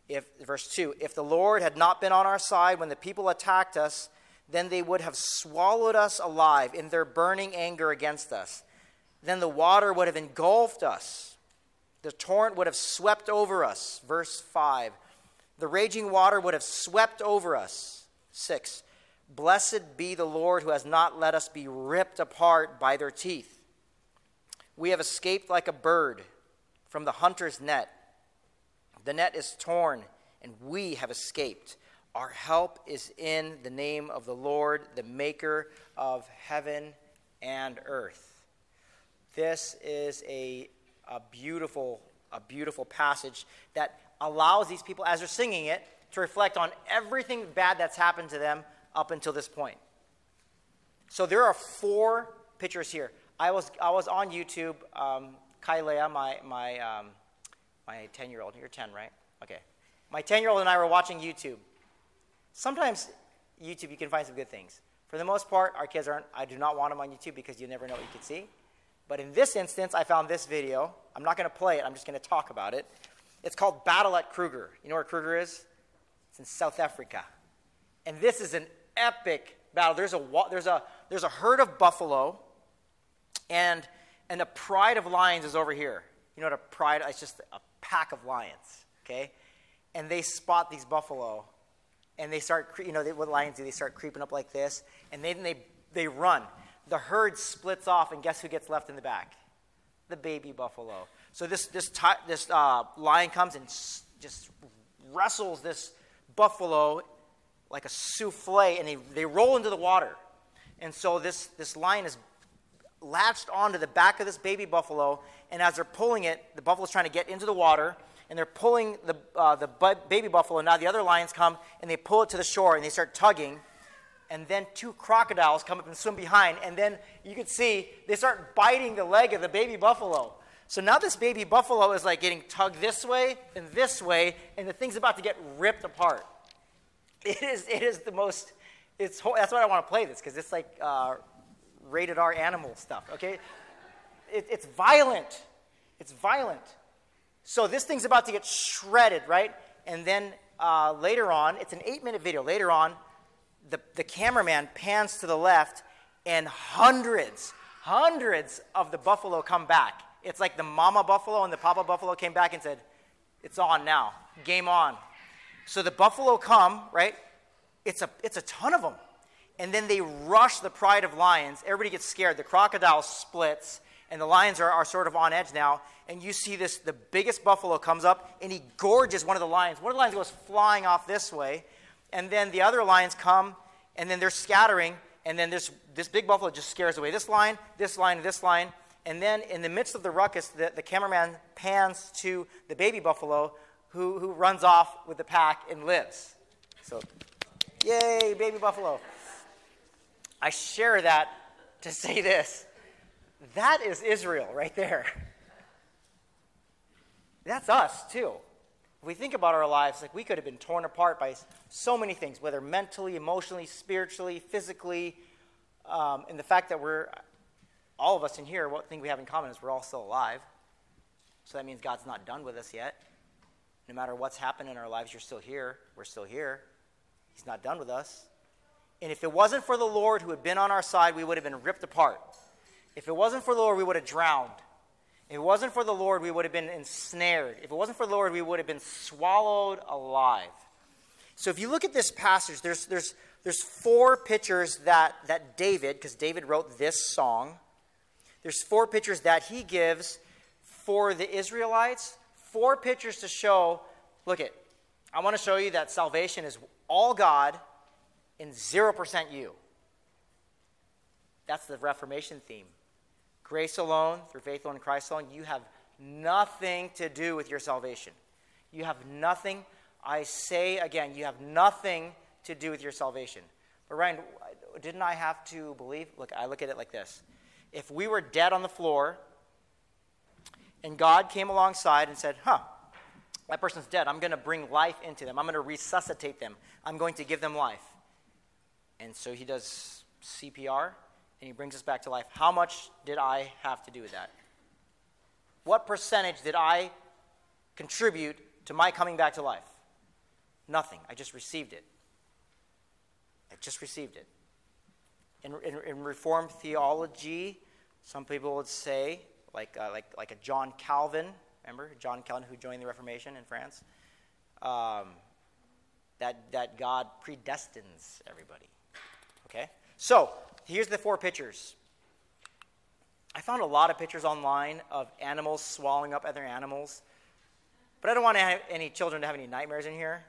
Speaker 2: if, verse 2 If the Lord had not been on our side when the people attacked us, then they would have swallowed us alive in their burning anger against us. Then the water would have engulfed us, the torrent would have swept over us. Verse 5 The raging water would have swept over us. 6 Blessed be the Lord who has not let us be ripped apart by their teeth. We have escaped like a bird from the hunter's net. The net is torn, and we have escaped. Our help is in the name of the Lord, the maker of heaven and earth. This is a, a beautiful, a beautiful passage that allows these people, as they're singing it, to reflect on everything bad that's happened to them up until this point. So there are four pictures here. I was, I was on YouTube. Um, Kailea, my, my, um, my 10 year old, you're 10, right? Okay. My 10 year old and I were watching YouTube. Sometimes YouTube, you can find some good things. For the most part, our kids aren't, I do not want them on YouTube because you never know what you can see. But in this instance, I found this video. I'm not going to play it, I'm just going to talk about it. It's called Battle at Kruger. You know where Kruger is? It's in South Africa. And this is an epic battle. There's a, there's a, there's a herd of buffalo, and, and a pride of lions is over here. You know what a pride It's just a pack of lions, okay? And they spot these buffalo, and they start, you know, they, what lions do? They start creeping up like this, and then they, they run. The herd splits off, and guess who gets left in the back? The baby buffalo. So this, this, this uh, lion comes and just wrestles this buffalo like a souffle, and they, they roll into the water. And so this, this lion is latched onto the back of this baby buffalo, and as they're pulling it, the buffalo's trying to get into the water, and they're pulling the, uh, the baby buffalo. Now the other lions come, and they pull it to the shore, and they start tugging. And then two crocodiles come up and swim behind, and then you can see they start biting the leg of the baby buffalo. So now this baby buffalo is like getting tugged this way and this way, and the thing's about to get ripped apart. It is, it is the most, it's, that's why I want to play this, because it's like uh, rated R animal stuff, okay? It, it's violent. It's violent. So this thing's about to get shredded, right? And then uh, later on, it's an eight minute video. Later on, the, the cameraman pans to the left, and hundreds, hundreds of the buffalo come back. It's like the mama buffalo and the papa buffalo came back and said, It's on now. Game on. So the buffalo come, right? It's a, it's a ton of them. And then they rush the pride of lions. Everybody gets scared. The crocodile splits, and the lions are, are sort of on edge now. And you see this the biggest buffalo comes up, and he gorges one of the lions. One of the lions goes flying off this way. And then the other lions come, and then they're scattering. And then this, this big buffalo just scares away this line, this line, this line. And then in the midst of the ruckus, the, the cameraman pans to the baby buffalo who, who runs off with the pack and lives. So, yay, baby buffalo. I share that to say this. That is Israel right there. That's us, too. If we think about our lives, like we could have been torn apart by so many things, whether mentally, emotionally, spiritually, physically, um, and the fact that we're, all of us in here, what thing we have in common is we're all still alive. So that means God's not done with us yet. No matter what's happened in our lives, you're still here. We're still here. He's not done with us. And if it wasn't for the Lord who had been on our side, we would have been ripped apart. If it wasn't for the Lord, we would have drowned. If it wasn't for the Lord, we would have been ensnared. If it wasn't for the Lord, we would have been swallowed alive. So if you look at this passage, there's, there's, there's four pictures that, that David, because David wrote this song, there's four pictures that he gives for the Israelites four pictures to show look it, I want to show you that salvation is all God and 0% you. That's the Reformation theme. Grace alone, through faith alone in Christ alone, you have nothing to do with your salvation. You have nothing, I say again, you have nothing to do with your salvation. But Ryan, didn't I have to believe? Look, I look at it like this. If we were dead on the floor, and God came alongside and said, huh, that person's dead. I'm going to bring life into them. I'm going to resuscitate them. I'm going to give them life. And so he does CPR and he brings us back to life. How much did I have to do with that? What percentage did I contribute to my coming back to life? Nothing. I just received it. I just received it. In, in, in Reformed theology, some people would say like, uh, like, like a John Calvin, remember John Calvin who joined the Reformation in France? Um, that, that God predestines everybody. Okay? So, here's the four pictures. I found a lot of pictures online of animals swallowing up other animals, but I don't want any children to have any nightmares in here.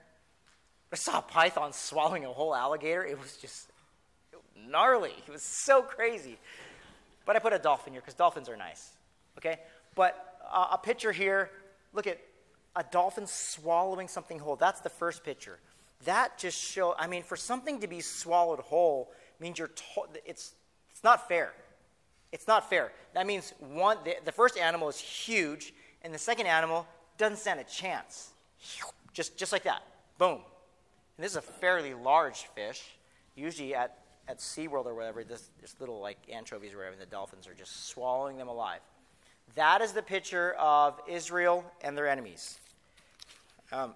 Speaker 2: I saw a python swallowing a whole alligator. It was just gnarly. It was so crazy. But I put a dolphin here because dolphins are nice. Okay? But uh, a picture here, look at a dolphin swallowing something whole. That's the first picture. That just shows, I mean, for something to be swallowed whole means you're, to- it's, it's not fair. It's not fair. That means one, the, the first animal is huge, and the second animal doesn't stand a chance. Just, just like that. Boom. And this is a fairly large fish. Usually at, at SeaWorld or whatever, this, this little like anchovies or whatever, the dolphins are just swallowing them alive. That is the picture of Israel and their enemies. Um,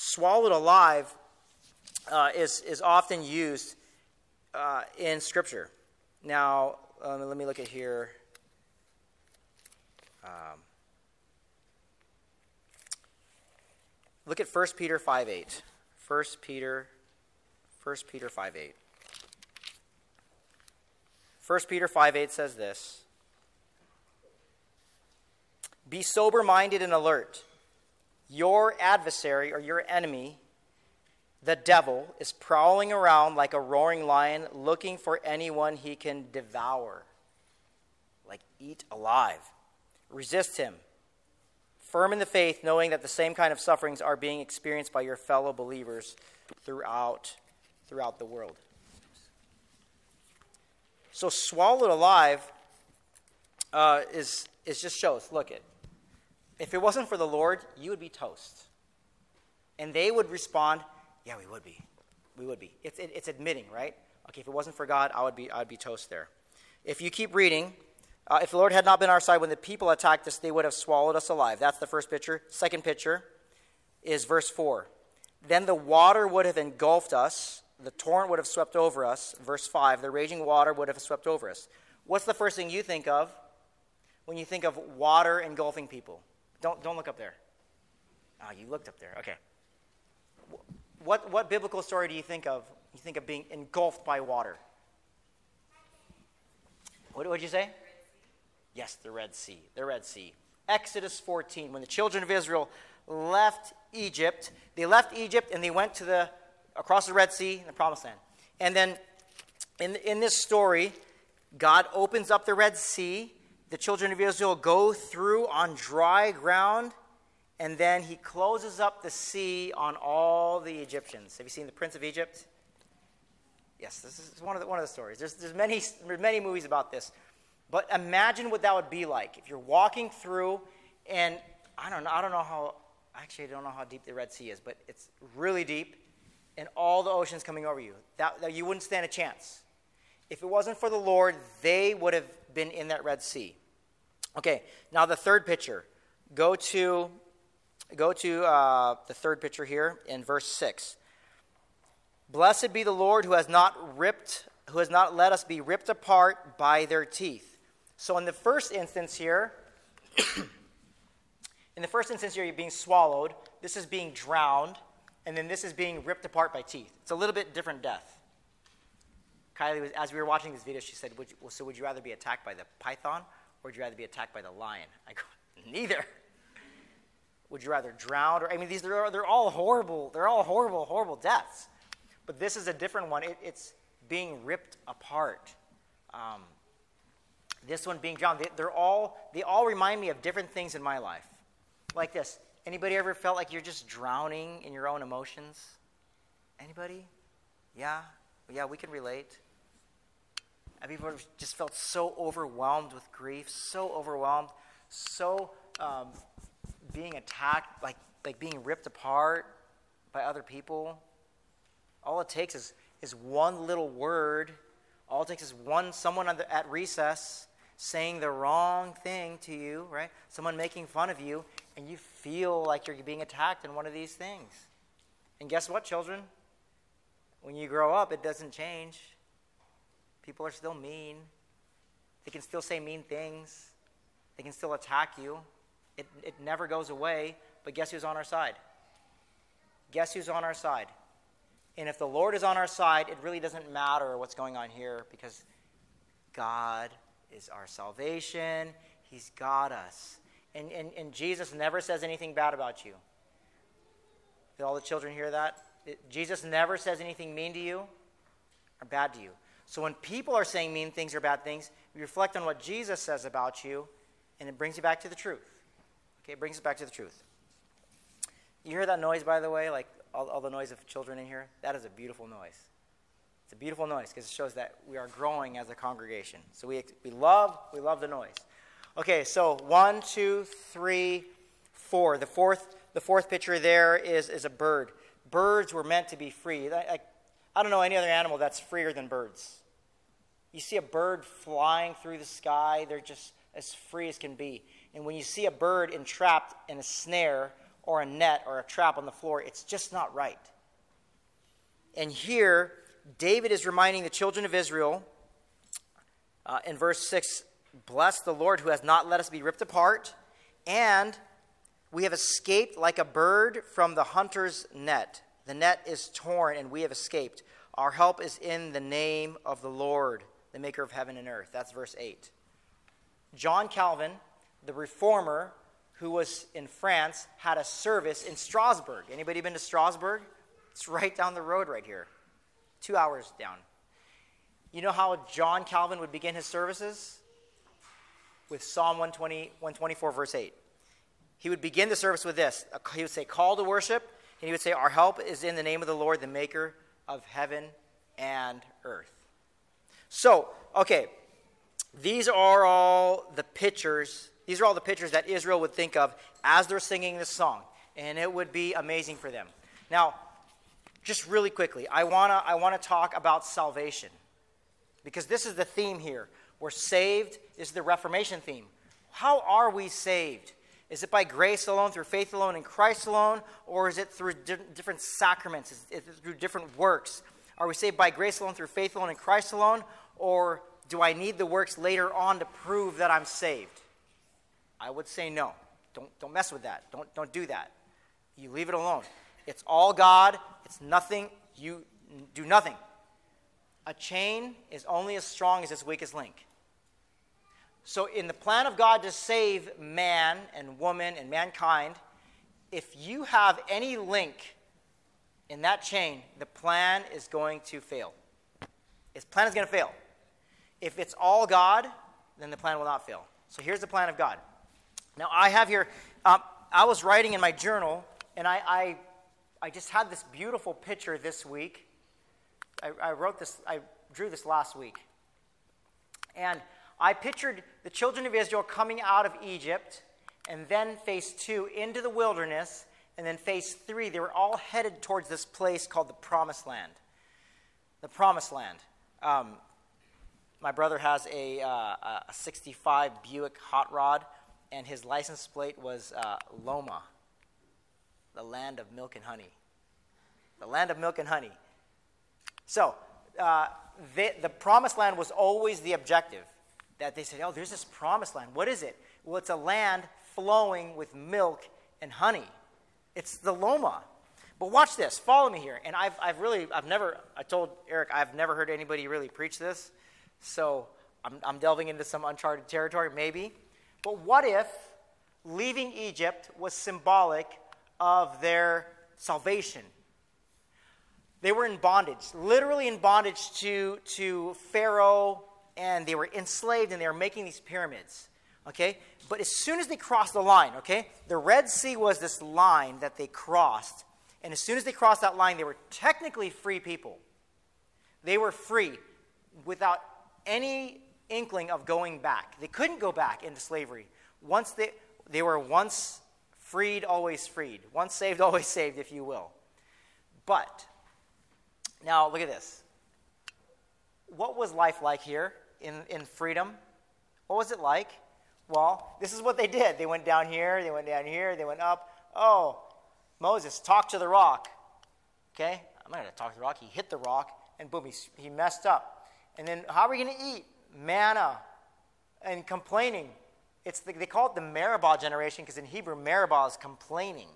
Speaker 2: swallowed alive uh, is, is often used uh, in Scripture. Now, um, let me look at here. Um, look at 1 Peter 5 8. 1 Peter, 1 Peter 5 8. 1 Peter 5 8 says this Be sober minded and alert. Your adversary or your enemy, the devil, is prowling around like a roaring lion looking for anyone he can devour, like eat alive. Resist him, firm in the faith, knowing that the same kind of sufferings are being experienced by your fellow believers throughout, throughout the world. So, swallowed alive uh, is, is just shows. Look it. If it wasn't for the Lord, you would be toast. And they would respond, Yeah, we would be. We would be. It's, it, it's admitting, right? Okay, if it wasn't for God, I would be, I would be toast there. If you keep reading, uh, if the Lord had not been our side when the people attacked us, they would have swallowed us alive. That's the first picture. Second picture is verse 4. Then the water would have engulfed us, the torrent would have swept over us. Verse 5, the raging water would have swept over us. What's the first thing you think of when you think of water engulfing people? Don't, don't look up there. Oh, you looked up there. Okay. What, what biblical story do you think of? You think of being engulfed by water. What did you say? Yes, the Red Sea. The Red Sea. Exodus 14. When the children of Israel left Egypt, they left Egypt and they went to the across the Red Sea in the Promised Land. And then in, in this story, God opens up the Red Sea the children of Israel go through on dry ground, and then he closes up the sea on all the Egyptians. Have you seen The Prince of Egypt? Yes, this is one of the, one of the stories. There's, there's, many, there's many movies about this. But imagine what that would be like if you're walking through, and I don't know, I don't know how, actually, I don't know how deep the Red Sea is, but it's really deep, and all the oceans coming over you. That, that you wouldn't stand a chance. If it wasn't for the Lord, they would have been in that Red Sea. Okay, now the third picture. Go to, go to uh, the third picture here in verse 6. Blessed be the Lord who has not ripped, who has not let us be ripped apart by their teeth. So in the first instance here, in the first instance here, you're being swallowed. This is being drowned, and then this is being ripped apart by teeth. It's a little bit different death. Kylie, was, as we were watching this video, she said, would you, "So would you rather be attacked by the python or would you rather be attacked by the lion? I go, neither. Would you rather drown? Or I mean, these they're, they're all horrible. They're all horrible, horrible deaths. But this is a different one. It, it's being ripped apart. Um, this one being drowned. They, they're all they all remind me of different things in my life. Like this. Anybody ever felt like you're just drowning in your own emotions? Anybody? Yeah, yeah, we can relate. You ever just felt so overwhelmed with grief, so overwhelmed, so um, being attacked, like, like being ripped apart by other people? All it takes is, is one little word. All it takes is one someone the, at recess saying the wrong thing to you, right? Someone making fun of you, and you feel like you're being attacked in one of these things. And guess what, children? When you grow up, it doesn't change. People are still mean. They can still say mean things. They can still attack you. It, it never goes away. But guess who's on our side? Guess who's on our side? And if the Lord is on our side, it really doesn't matter what's going on here because God is our salvation. He's got us. And, and, and Jesus never says anything bad about you. Did all the children hear that? It, Jesus never says anything mean to you or bad to you. So when people are saying mean things or bad things, you reflect on what Jesus says about you, and it brings you back to the truth. Okay, it brings us back to the truth. You hear that noise, by the way, like all, all the noise of children in here? That is a beautiful noise. It's a beautiful noise because it shows that we are growing as a congregation. So we, we love we love the noise. Okay, so one, two, three, four. The fourth the fourth picture there is, is a bird. Birds were meant to be free. I, I, I don't know any other animal that's freer than birds. You see a bird flying through the sky, they're just as free as can be. And when you see a bird entrapped in a snare or a net or a trap on the floor, it's just not right. And here, David is reminding the children of Israel uh, in verse 6 Bless the Lord who has not let us be ripped apart, and we have escaped like a bird from the hunter's net. The net is torn, and we have escaped. Our help is in the name of the Lord, the maker of heaven and earth. That's verse 8. John Calvin, the reformer who was in France, had a service in Strasbourg. Anybody been to Strasbourg? It's right down the road right here. 2 hours down. You know how John Calvin would begin his services? With Psalm 120, 124, verse 8. He would begin the service with this. He would say, Call to worship, and he would say, Our help is in the name of the Lord, the maker of heaven and earth. So, okay, these are all the pictures, these are all the pictures that Israel would think of as they're singing this song, and it would be amazing for them. Now, just really quickly, I want to I wanna talk about salvation because this is the theme here. We're saved, this is the Reformation theme. How are we saved? Is it by grace alone, through faith alone, in Christ alone, or is it through di- different sacraments, is it through different works? Are we saved by grace alone, through faith alone, in Christ alone, or do I need the works later on to prove that I'm saved? I would say no. Don't, don't mess with that. Don't, don't do that. You leave it alone. It's all God. It's nothing. You do nothing. A chain is only as strong as its weakest link. So, in the plan of God to save man and woman and mankind, if you have any link in that chain, the plan is going to fail. His plan is going to fail. If it's all God, then the plan will not fail. So here's the plan of God. Now, I have here, um, I was writing in my journal, and I, I, I, just had this beautiful picture this week. I, I wrote this, I drew this last week. And I pictured the children of Israel coming out of Egypt, and then phase two into the wilderness, and then phase three, they were all headed towards this place called the Promised Land. The Promised Land. Um, my brother has a, uh, a 65 Buick Hot Rod, and his license plate was uh, Loma, the land of milk and honey. The land of milk and honey. So, uh, the, the promised land was always the objective. That they said, oh, there's this promised land. What is it? Well, it's a land flowing with milk and honey. It's the Loma. But watch this. Follow me here. And I've, I've really, I've never, I told Eric, I've never heard anybody really preach this. So I'm, I'm delving into some uncharted territory, maybe. But what if leaving Egypt was symbolic of their salvation? They were in bondage, literally in bondage to, to Pharaoh, and they were enslaved and they were making these pyramids. Okay? But as soon as they crossed the line, okay, the Red Sea was this line that they crossed. And as soon as they crossed that line, they were technically free people. They were free without any inkling of going back. They couldn't go back into slavery. Once they, they were once freed, always freed. Once saved, always saved, if you will. But, now look at this. What was life like here in, in freedom? What was it like? Well, this is what they did. They went down here, they went down here, they went up. Oh, Moses, talk to the rock. Okay? I'm not going to talk to the rock. He hit the rock, and boom, he, he messed up. And then how are we going to eat? Manna and complaining. It's the, they call it the Meribah generation because in Hebrew, Meribah is complaining.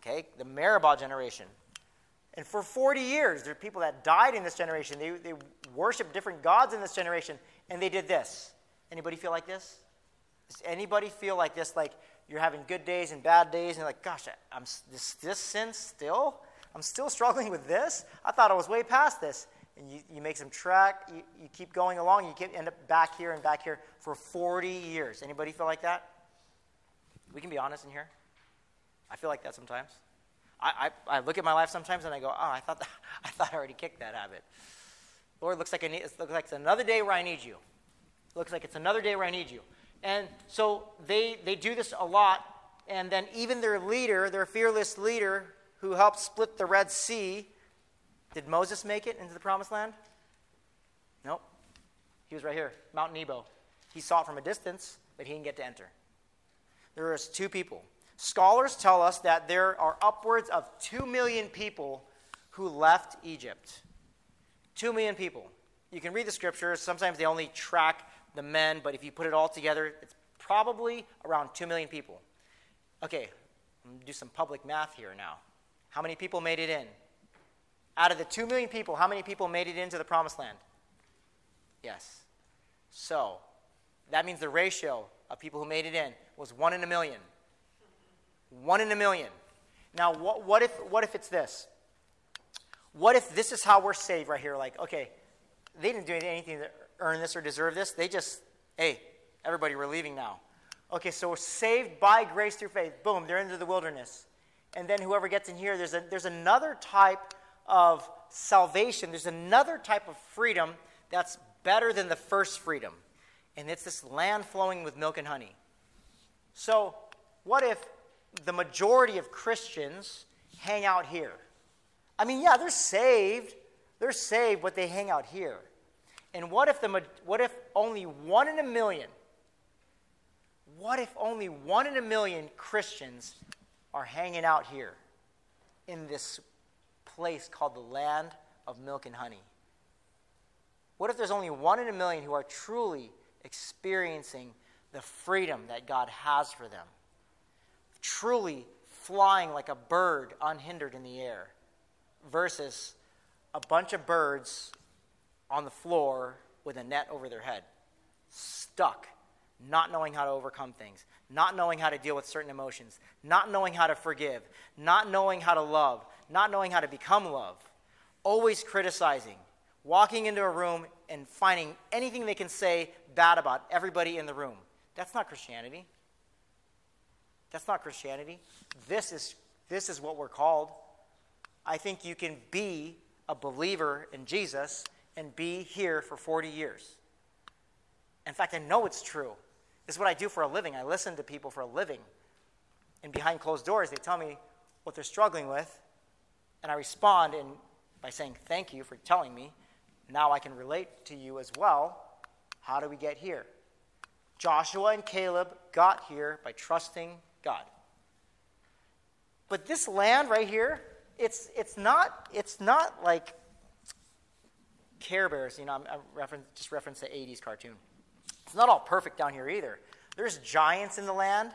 Speaker 2: Okay? The Meribah generation. And for 40 years, there are people that died in this generation. They, they worshiped different gods in this generation, and they did this. Anybody feel like this? Does anybody feel like this? Like you're having good days and bad days, and like, gosh, I'm this, this sin still? I'm still struggling with this? I thought I was way past this and you, you make some track, you, you keep going along, you get, end up back here and back here for 40 years. Anybody feel like that? We can be honest in here. I feel like that sometimes. I, I, I look at my life sometimes and I go, oh, I thought, that, I thought I already kicked that habit. Lord, looks like, I need, it looks like it's another day where I need you. It looks like it's another day where I need you. And so they, they do this a lot and then even their leader, their fearless leader, who helped split the Red Sea, did Moses make it into the promised land? Nope. He was right here, Mount Nebo. He saw it from a distance, but he didn't get to enter. There was two people. Scholars tell us that there are upwards of 2 million people who left Egypt. 2 million people. You can read the scriptures. Sometimes they only track the men, but if you put it all together, it's probably around 2 million people. Okay, I'm going to do some public math here now. How many people made it in? Out of the 2 million people, how many people made it into the promised land? Yes. So, that means the ratio of people who made it in was 1 in a million. 1 in a million. Now, what, what, if, what if it's this? What if this is how we're saved right here? Like, okay, they didn't do anything to earn this or deserve this. They just, hey, everybody, we're leaving now. Okay, so we're saved by grace through faith. Boom, they're into the wilderness. And then whoever gets in here, there's, a, there's another type of salvation, there's another type of freedom that's better than the first freedom. And it's this land flowing with milk and honey. So, what if the majority of Christians hang out here? I mean, yeah, they're saved. They're saved, but they hang out here. And what if, the, what if only one in a million, what if only one in a million Christians are hanging out here in this place called the land of milk and honey? What if there's only one in a million who are truly experiencing the freedom that God has for them? Truly flying like a bird unhindered in the air versus a bunch of birds on the floor with a net over their head, stuck, not knowing how to overcome things, not knowing how to deal with certain emotions, not knowing how to forgive, not knowing how to love, not knowing how to become love, always criticizing, walking into a room and finding anything they can say bad about everybody in the room. That's not Christianity. That's not Christianity. This is, this is what we're called. I think you can be a believer in Jesus and be here for 40 years. In fact, I know it's true. This is what I do for a living. I listen to people for a living. And behind closed doors, they tell me what they're struggling with, and I respond in, by saying, Thank you for telling me. Now I can relate to you as well. How do we get here? Joshua and Caleb got here by trusting God. But this land right here, it's, it's, not, it's not like Care Bears. You know, I'm, I'm reference, just reference the 80s cartoon. It's not all perfect down here either. There's giants in the land,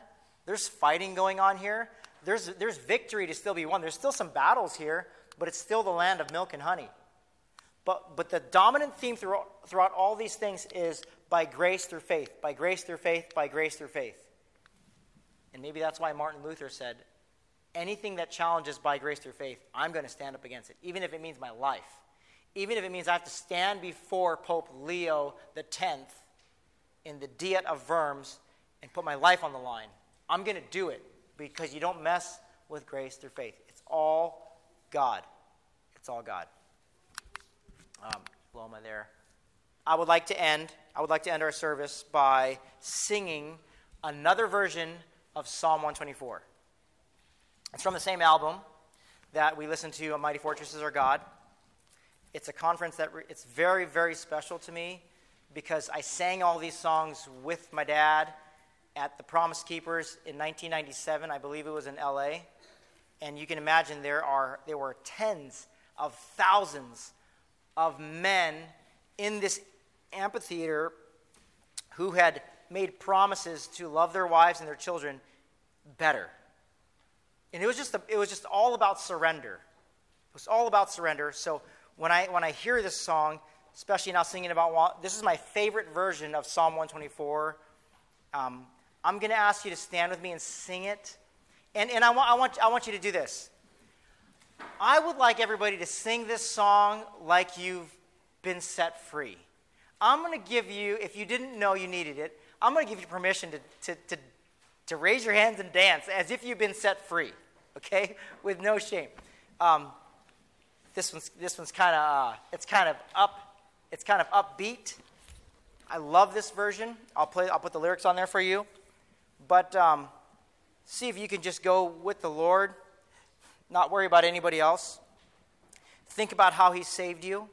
Speaker 2: there's fighting going on here, there's, there's victory to still be won. There's still some battles here, but it's still the land of milk and honey. But, but the dominant theme throughout, throughout all these things is by grace through faith, by grace through faith, by grace through faith. And maybe that's why Martin Luther said, anything that challenges by grace through faith, I'm going to stand up against it, even if it means my life. Even if it means I have to stand before Pope Leo X in the Diet of Worms and put my life on the line. I'm going to do it because you don't mess with grace through faith. It's all God. It's all God. Um, Loma there. I would like to end. I would like to end our service by singing another version of Psalm 124. It's from the same album that we listened to, "A Mighty Fortress is Our God." It's a conference that re- it's very, very special to me because I sang all these songs with my dad at the Promise Keepers in 1997. I believe it was in LA. And you can imagine there, are, there were tens of thousands of men in this amphitheater who had made promises to love their wives and their children better. And it was just, a, it was just all about surrender. It was all about surrender. So when I, when I hear this song, especially now singing about, this is my favorite version of Psalm 124. Um, I'm going to ask you to stand with me and sing it. And, and I, want, I, want, I want you to do this. I would like everybody to sing this song like you've been set free. I'm going to give you, if you didn't know you needed it, I'm going to give you permission to, to, to, to, raise your hands and dance as if you've been set free, okay? With no shame. Um, this one's, this one's kind of, uh, it's kind of up, it's kind of upbeat. I love this version. I'll, play, I'll put the lyrics on there for you. But um,
Speaker 4: see if you can just go with the Lord, not worry about anybody else. Think about how He saved you,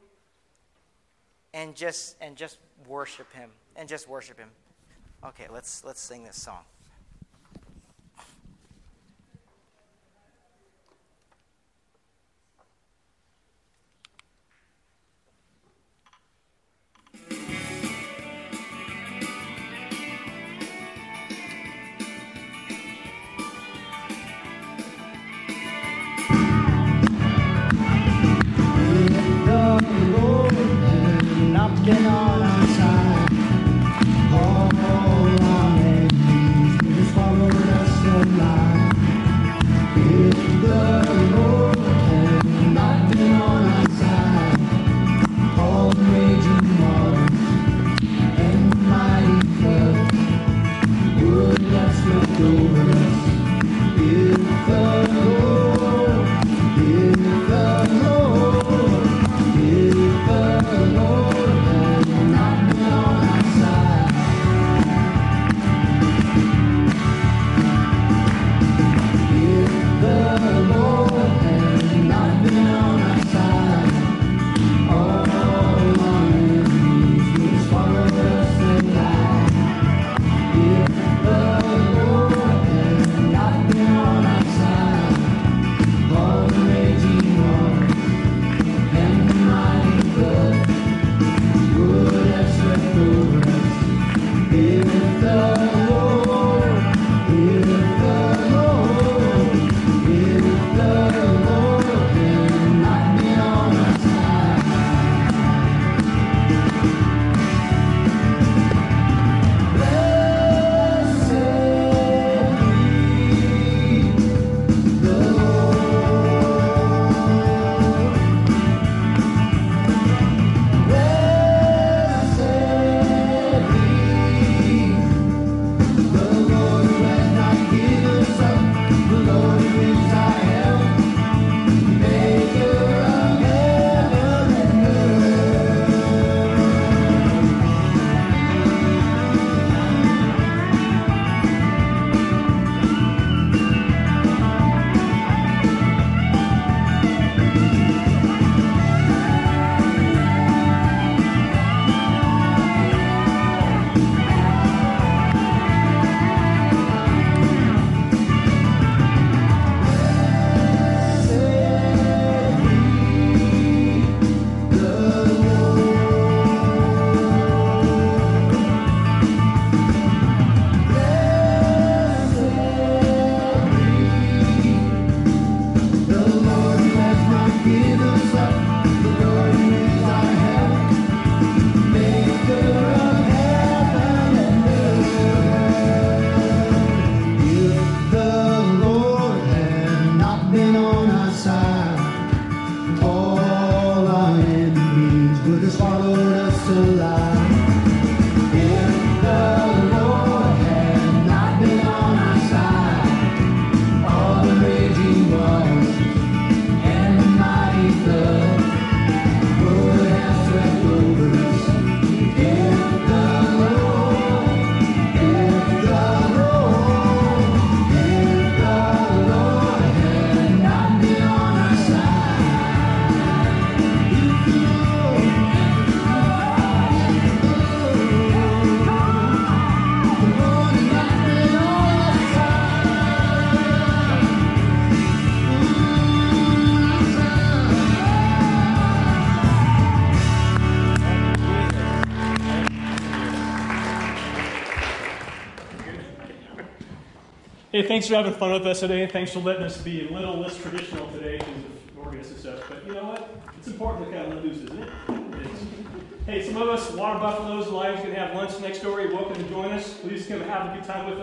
Speaker 4: and just and just worship Him, and just worship Him. Okay, let's let's sing this song.
Speaker 1: Thanks for having fun with us today. Thanks for letting us be a little less traditional today because of Organist and. But you know what? It's important to kind of let loose, isn't it? it is. Hey, some of us, Water Buffaloes, Lions, going to have lunch next door. You're welcome to join us. Please come have a good time with us.